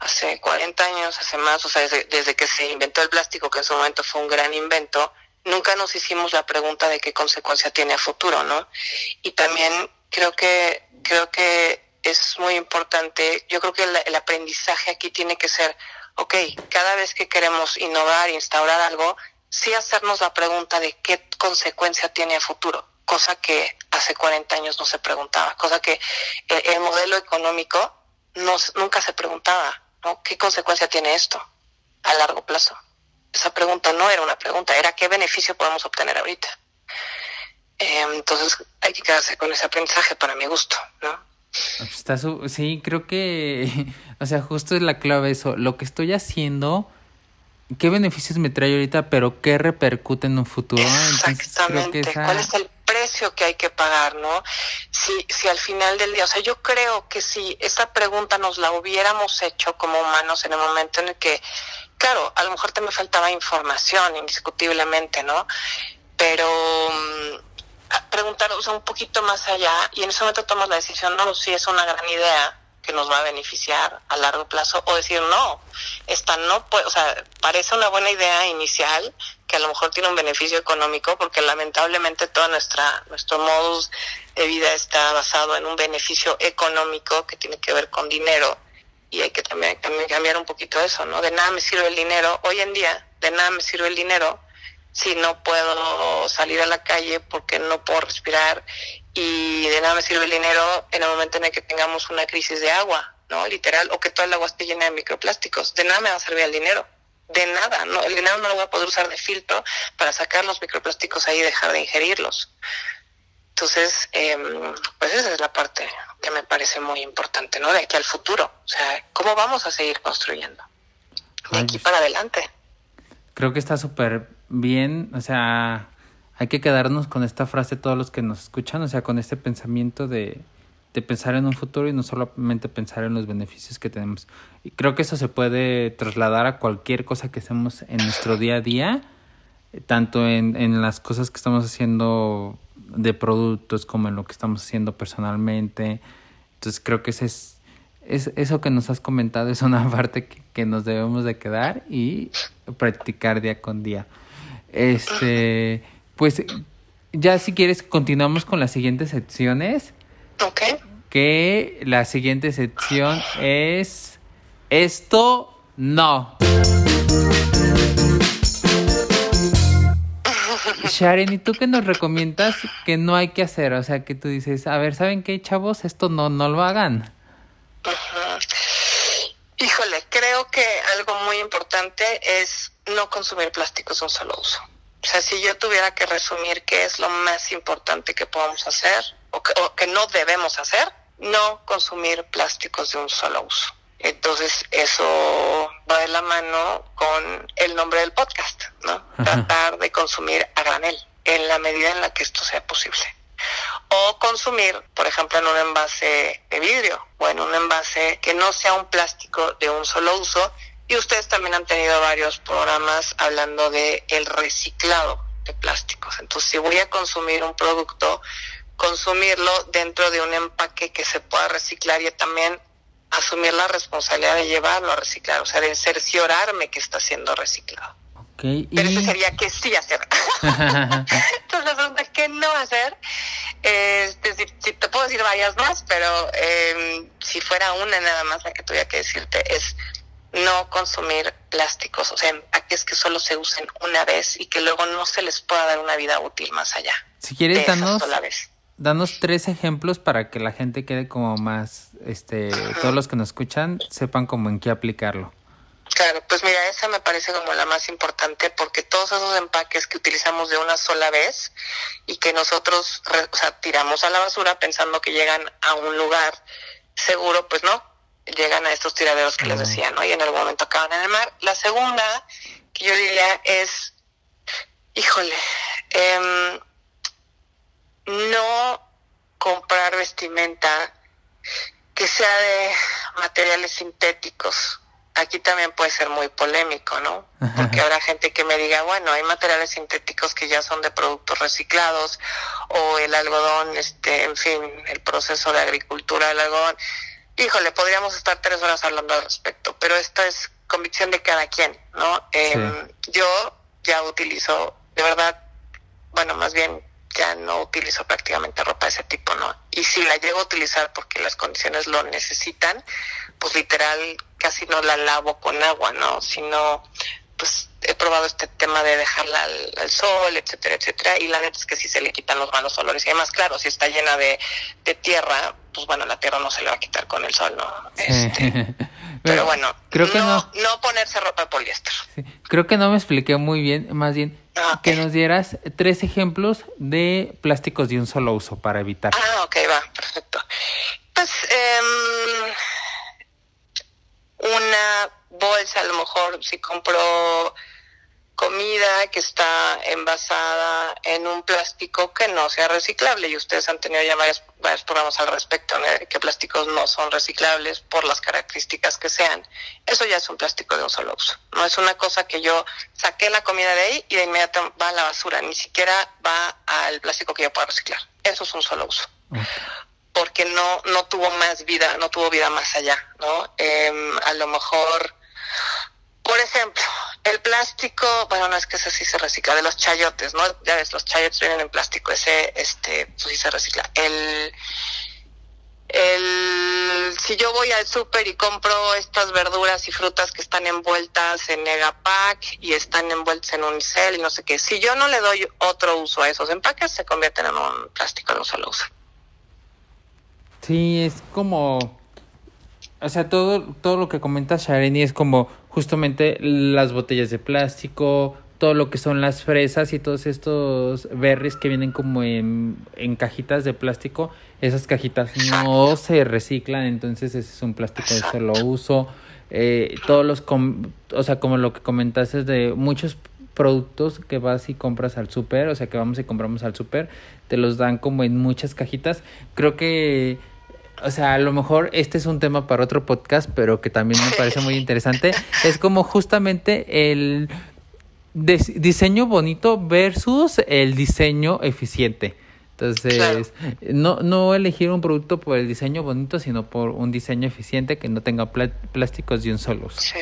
hace 40 años, hace más, o sea, desde, que se inventó el plástico, que en su momento fue un gran invento, nunca nos hicimos la pregunta de qué consecuencia tiene a futuro, ¿no? Y también creo que, creo que es muy importante, yo creo que el, aprendizaje aquí tiene que ser, ok, cada vez que queremos innovar, instaurar algo, sí hacernos la pregunta de qué consecuencia tiene a futuro, cosa que hace 40 años no se preguntaba, cosa que el, el modelo económico nos, nunca se preguntaba. ¿Qué consecuencia tiene esto a largo plazo? Esa pregunta no era una pregunta, era qué beneficio podemos obtener ahorita. Em, entonces hay que quedarse con ese aprendizaje para mi gusto, ¿no? Está sí, creo que, o sea, justo es la clave eso, lo que estoy haciendo, qué beneficios me trae ahorita, pero qué repercute en un futuro. Exactamente, ¿cuál es el precio que hay que pagar, no? Si, si al final del día, o sea, yo creo que si esa pregunta nos la hubiéramos hecho como humanos en el momento en el que, claro, a lo mejor te me faltaba información, indiscutiblemente, ¿no? Pero mm, preguntar un poquito más allá y en ese momento tomas la decisión, no, si es una gran idea, que nos va a beneficiar a largo plazo o decir no, esta no puede, o sea, parece una buena idea inicial que a lo mejor tiene un beneficio económico porque lamentablemente toda nuestra nuestro modus de vida está basado en un beneficio económico que tiene que ver con dinero y hay que también, también cambiar un poquito eso, ¿no? De nada me sirve el dinero, hoy en día de nada me sirve el dinero si no puedo salir a la calle porque no puedo respirar y de nada me sirve el dinero en el momento en el que tengamos una crisis de agua, ¿no? Literal, o que toda el agua esté llena de microplásticos. De nada me va a servir el dinero. De nada, ¿no? El dinero no lo voy a poder usar de filtro para sacar los microplásticos ahí y dejar de ingerirlos. Entonces, em, pues esa es la parte que me parece muy importante, ¿no? De aquí al futuro. O sea, ¿cómo vamos a seguir construyendo? De aquí para adelante. Creo que está súper bien, o sea, hay que quedarnos con esta frase todos los que nos escuchan, o sea, con este pensamiento de, de pensar en un futuro y no solamente pensar en los beneficios que tenemos. Y creo que eso se puede trasladar a cualquier cosa que hacemos en nuestro día a día, tanto en, en las cosas que estamos haciendo de productos como en lo que estamos haciendo personalmente. Entonces creo que ese es, es eso que nos has comentado es una parte que, que nos debemos de quedar y practicar día con día. Este pues ya si quieres continuamos con las siguientes secciones. Ok. Que la siguiente sección es esto no. Sharon, ¿y tú qué nos recomiendas que no hay que hacer? O sea, que tú dices, a ver, ¿saben qué, chavos? Esto no, no lo hagan. Híjole, creo que algo muy importante es no consumir plásticos de un solo uso. O sea, si yo tuviera que resumir qué es lo más importante que podemos hacer o que, no debemos hacer, no consumir plásticos de un solo uso. Entonces, eso va de la mano con el nombre del podcast, ¿no? Tratar de consumir a granel en la medida en la que esto sea posible. O consumir, por ejemplo, en un envase de vidrio o en un envase que no sea un plástico de un solo uso, y ustedes también han tenido varios programas hablando de el reciclado de plásticos. Entonces, si voy a consumir un producto, consumirlo dentro de un empaque que se pueda reciclar y también asumir la responsabilidad de llevarlo a reciclar, o sea, de cerciorarme que está siendo reciclado. Pero eso sería que sí hacer. Entonces la pregunta es qué no hacer. Este, si, te puedo decir varias más, pero eh, si fuera una nada más la que tuviera que decirte es no consumir plásticos, o sea, empaques que solo se usen una vez y que luego no se les pueda dar una vida útil más allá. Si quieres, danos, danos tres ejemplos para que la gente quede como más, este, todos los que nos escuchan sepan cómo en qué aplicarlo. Claro, pues mira, esa me parece como la más importante porque todos esos empaques que utilizamos de una sola vez y que nosotros o sea, tiramos a la basura pensando que llegan a un lugar seguro, pues no, llegan a estos tiraderos que les decía, ¿no? Y en algún momento acaban en el mar. La segunda, que yo diría, es, híjole, eh, no comprar vestimenta que sea de materiales sintéticos. Aquí también puede ser muy polémico, ¿no? Porque habrá gente que me diga, bueno, hay materiales sintéticos que ya son de productos reciclados o el algodón, este, en fin, el proceso de agricultura del algodón Híjole, podríamos estar tres horas hablando al respecto, pero esta es convicción de cada quien, ¿no? Em, yo ya utilizo, de verdad, bueno, más bien ya no utilizo prácticamente ropa de ese tipo, ¿no? Y si la llego a utilizar porque las condiciones lo necesitan, pues literal casi no la lavo con agua, ¿no? Sino, pues he probado este tema de dejarla al, sol, etcétera, etcétera, y la neta es que sí se le quitan los malos olores. Y además, claro, si está llena de, de tierra, pues bueno, la tierra no se le va a quitar con el sol, ¿no? Este, pero bueno, creo que no, no, ponerse ropa de poliéster. Creo que no me expliqué muy bien, más bien, Ah, que nos dieras tres ejemplos de plásticos de un solo uso para evitar. Ah, ok, va, perfecto. Pues em, una bolsa, a lo mejor si compro comida que está envasada en un plástico que no sea reciclable y ustedes han tenido ya varios, varios programas al respecto que plásticos no son reciclables por las características que sean. Eso ya es un plástico de un solo uso. No es una cosa que yo saqué la comida de ahí y de inmediato va a la basura, ni siquiera va al plástico que yo pueda reciclar. Eso es un solo uso. Porque no, no tuvo más vida, no tuvo vida más allá, ¿no? Em, a lo mejor por ejemplo, el plástico, bueno, no es que ese sí se recicla, de los chayotes, ¿no? Ya ves, los chayotes vienen en plástico, ese, este, pues sí se recicla. El, el, si yo voy al súper y compro estas verduras y frutas que están envueltas en Negapack y están envueltas en unicel y no sé qué, si yo no le doy otro uso a esos empaques, se convierten en un plástico de un solo uso. Sí, es como, o sea, todo, todo lo que comenta Shareni es como justamente las botellas de plástico, todo lo que son las fresas y todos estos berries que vienen como en, en cajitas de plástico, esas cajitas no se reciclan, entonces ese es un plástico de solo uso. Eh, todos los, o sea, como lo que comentaste de muchos productos que vas y compras al súper, o sea, que vamos y compramos al súper, te los dan como en muchas cajitas. Creo que o sea, a lo mejor este es un tema para otro podcast, pero que también me parece muy interesante. Es como justamente el diseño bonito versus el diseño eficiente. Entonces, no, no elegir un producto por el diseño bonito, sino por un diseño eficiente que no tenga plásticos de un solo Sí.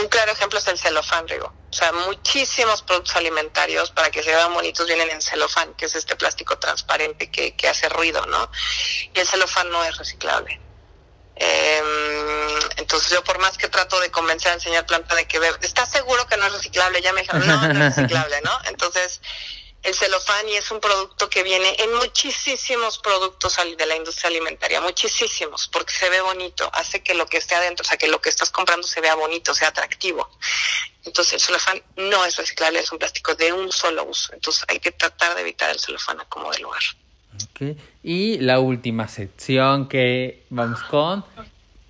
Un claro ejemplo es el celofán, Rigo. O sea, muchísimos productos alimentarios para que se vean bonitos vienen en celofán, que es este plástico transparente que, que hace ruido, ¿no? Y el celofán no es reciclable. Eh, entonces yo por más que trato de convencer al señor planta de que ¿estás seguro que no es reciclable? Ya me dijeron, no, no es reciclable, ¿no? Entonces el celofán y es un producto que viene en muchísimos productos de la industria alimentaria, muchísimos, porque se ve bonito, hace que lo que esté adentro, o sea, que lo que estás comprando se vea bonito, sea atractivo. Entonces el celofán no es reciclable, es un plástico de un solo uso, entonces hay que tratar de evitar el celofán a como de lugar. Okay. Y la última sección que vamos con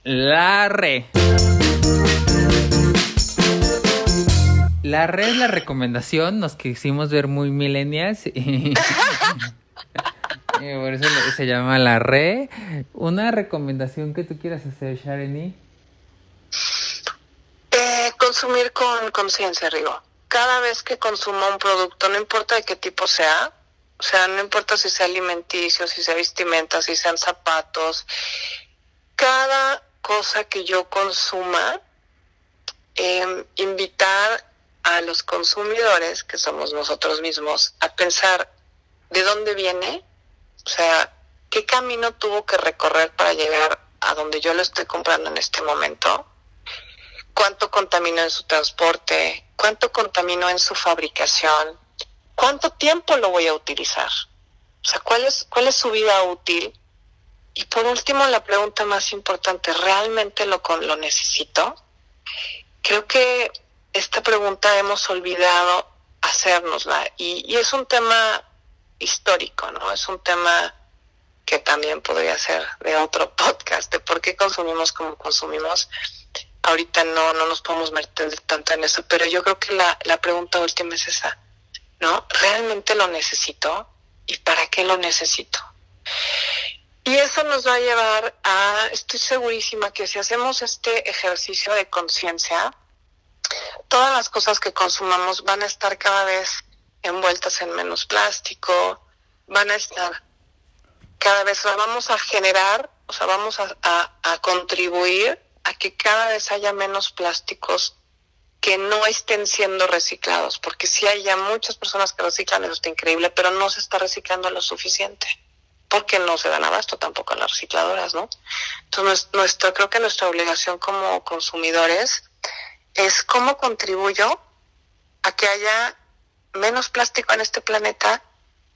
la re. La red, la recomendación, nos quisimos ver muy millennials y, por eso se llama la red. Una recomendación que tú quieras hacer, Shareni. Eh, consumir con conciencia, Rigo. Cada vez que consuma un producto, no importa de qué tipo sea, o sea, no importa si sea alimenticio, si sea vestimenta, si sean zapatos, cada cosa que yo consuma, eh, invitar a los consumidores, que somos nosotros mismos, a pensar de dónde viene, o sea, qué camino tuvo que recorrer para llegar a donde yo lo estoy comprando en este momento, cuánto contaminó en su transporte, cuánto contaminó en su fabricación, cuánto tiempo lo voy a utilizar, o sea, cuál es, cuál es su vida útil. Y por último, la pregunta más importante, ¿realmente lo, lo necesito? Creo que esta pregunta hemos olvidado hacérnosla y, es un tema histórico, ¿no? Es un tema que también podría ser de otro podcast, de por qué consumimos como consumimos. Ahorita no, no nos podemos meter tanto en eso, pero yo creo que la, la pregunta última es esa, ¿no? ¿Realmente lo necesito? ¿Y para qué lo necesito? Y eso nos va a llevar a, estoy segurísima que si hacemos este ejercicio de conciencia, todas las cosas que consumamos van a estar cada vez envueltas en menos plástico, van a estar cada vez, vamos a generar, o sea, vamos a, a, contribuir a que cada vez haya menos plásticos que no estén siendo reciclados, porque si hay ya muchas personas que reciclan, eso está increíble, pero no se está reciclando lo suficiente, porque no se dan abasto tampoco a las recicladoras, ¿no? Entonces, nuestro, creo que nuestra obligación como consumidores es cómo contribuyo a que haya menos plástico en este planeta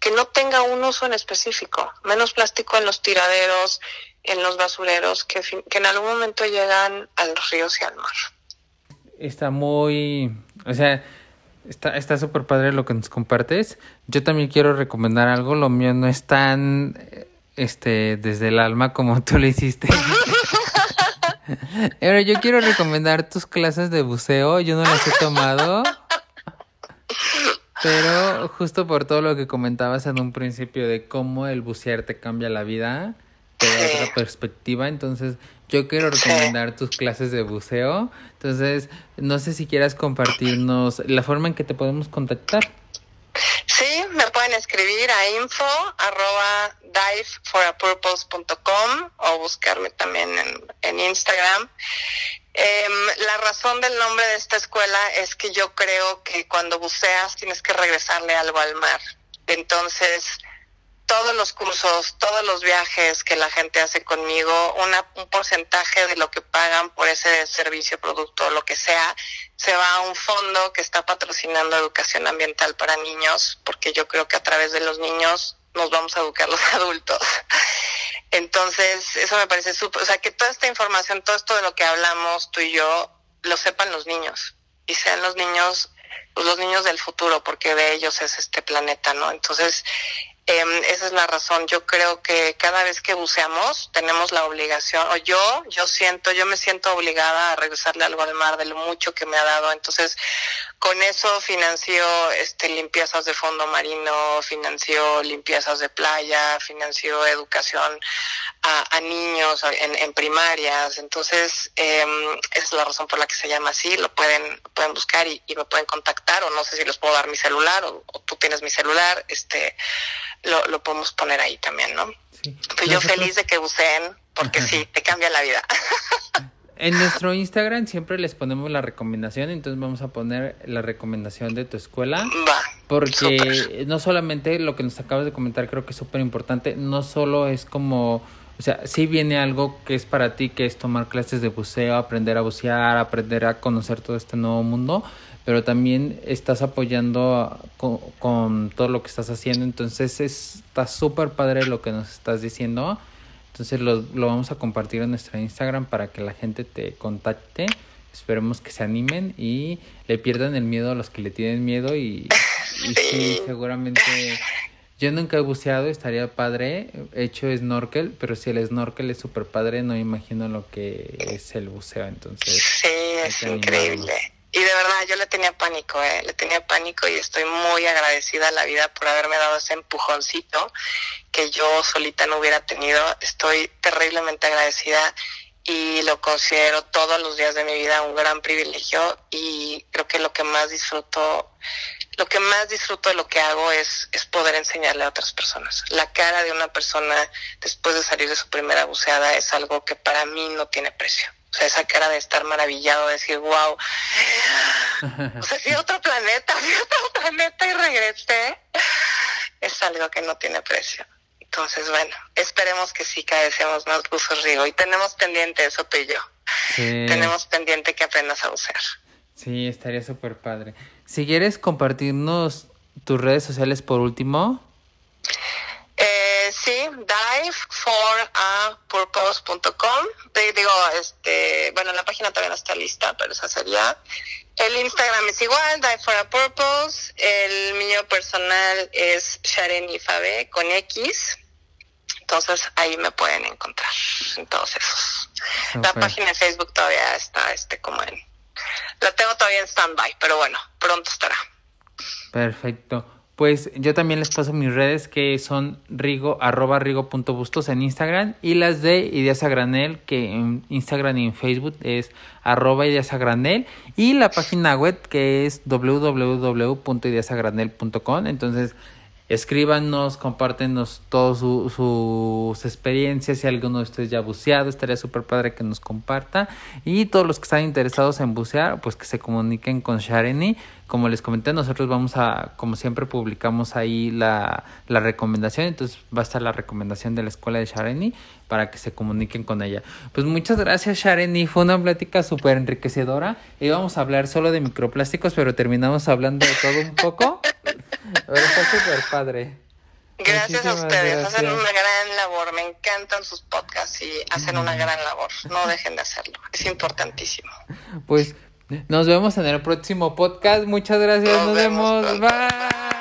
que no tenga un uso en específico, menos plástico en los tiraderos, en los basureros, que, que en algún momento llegan a los ríos y al mar. Está muy, o sea, Está está súper padre lo que nos compartes. Yo también quiero recomendar algo. Lo mío no es tan este desde el alma como tú lo hiciste. Pero yo quiero recomendar tus clases de buceo. Yo no las he tomado. Pero justo por todo lo que comentabas en un principio de cómo el bucear te cambia la vida, te da otra perspectiva, entonces yo quiero recomendar tus clases de buceo. Entonces, no sé si quieras compartirnos la forma en que te podemos contactar. Sí, me pueden escribir a info arroba diveforapurpose.com o buscarme también en, en Instagram. Em, la razón del nombre de esta escuela es que yo creo que cuando buceas tienes que regresarle algo al mar. Entonces, todos los cursos, todos los viajes que la gente hace conmigo, una, un porcentaje de lo que pagan por ese servicio, producto, lo que sea, se va a un fondo que está patrocinando educación ambiental para niños, porque yo creo que a través de los niños nos vamos a educar los adultos. Entonces, eso me parece súper, o sea, que toda esta información, todo esto de lo que hablamos tú y yo, lo sepan los niños y sean los niños, pues los niños del futuro, porque de ellos es este planeta, ¿no? Entonces, eh, esa es la razón. Yo creo que cada vez que buceamos tenemos la obligación, o yo, yo siento, yo me siento obligada a regresarle algo al mar de lo mucho que me ha dado. Entonces, con eso financió este, limpiezas de fondo marino, financió limpiezas de playa, financió educación a, niños en, primarias. Entonces, eh, esa es la razón por la que se llama así. Lo pueden, pueden buscar y, y me pueden contactar, o no sé si les puedo dar mi celular, o tú tienes mi celular, este lo, lo podemos poner ahí también, ¿no? Sí. Pues yo feliz de que buceen, porque sí, te cambia la vida. En nuestro Instagram siempre les ponemos la recomendación, entonces vamos a poner la recomendación de tu escuela. Va. Porque super. no solamente lo que nos acabas de comentar creo que es súper importante, no solo es como, o sea, sí viene algo que es para ti, que es tomar clases de buceo, aprender a bucear, aprender a conocer todo este nuevo mundo, pero también estás apoyando con, con todo lo que estás haciendo, entonces está súper padre lo que nos estás diciendo. Entonces lo, lo, vamos a compartir en nuestra Instagram para que la gente te contacte. Esperemos que se animen y le pierdan el miedo a los que le tienen miedo y, y sí, seguramente yo nunca he buceado, estaría padre, he hecho snorkel, pero si el snorkel es súper padre, no imagino lo que es el buceo, entonces... Sí, es increíble. Y de verdad, yo le tenía pánico, ¿eh? Le tenía pánico y estoy muy agradecida a la vida por haberme dado ese empujoncito que yo solita no hubiera tenido. Estoy terriblemente agradecida y lo considero todos los días de mi vida un gran privilegio y creo que lo que más disfruto lo que más disfruto de lo que hago es, es poder enseñarle a otras personas. La cara de una persona después de salir de su primera buceada es algo que para mí no tiene precio. O sea, esa cara de estar maravillado, de decir, wow, o sea, fui a otro planeta, fui a otro planeta y regresé, es algo que no tiene precio. Entonces, bueno, esperemos que sí cadecemos más buzos, Rigo. Y tenemos pendiente eso tú y yo. Sí. Tenemos pendiente que aprendas a bucear. Sí, estaría súper padre. Si quieres compartirnos tus redes sociales por último. Sí, diveforapurpose.com. Digo, este, bueno, la página todavía no está lista, pero esa sería. El Instagram es igual, Dive for a Purpose. El mío personal es Shareni Fabe con X. Entonces ahí me pueden encontrar en todos esos. La página de Facebook todavía está este como en la tengo todavía en standby, pero bueno, pronto estará. Perfecto. Pues yo también les paso mis redes que son rigo, arroba rigo.bustos en Instagram y las de Ideas que en Instagram y en Facebook es arroba Ideas y la página web que es www.ideasagranel.com. Entonces escríbanos, compártenos todas su, sus experiencias, si alguno de ustedes ya ha buceado, estaría súper padre que nos comparta. Y todos los que están interesados en bucear, pues que se comuniquen con Shareni. Como les comenté, nosotros vamos a, como siempre, publicamos ahí la, la recomendación, entonces va a estar la recomendación de la escuela de Shareni para que se comuniquen con ella. Pues muchas gracias Shareni, fue una plática súper enriquecedora. Íbamos a hablar solo de microplásticos, pero terminamos hablando de todo un poco. Está súper padre. Gracias Muchísimas a ustedes, gracias. hacen una gran labor, me encantan sus podcasts y hacen una gran labor, no dejen de hacerlo, es importantísimo. Pues Nos vemos en el próximo podcast. Muchas gracias. Nos, Nos vemos. vemos. Bye.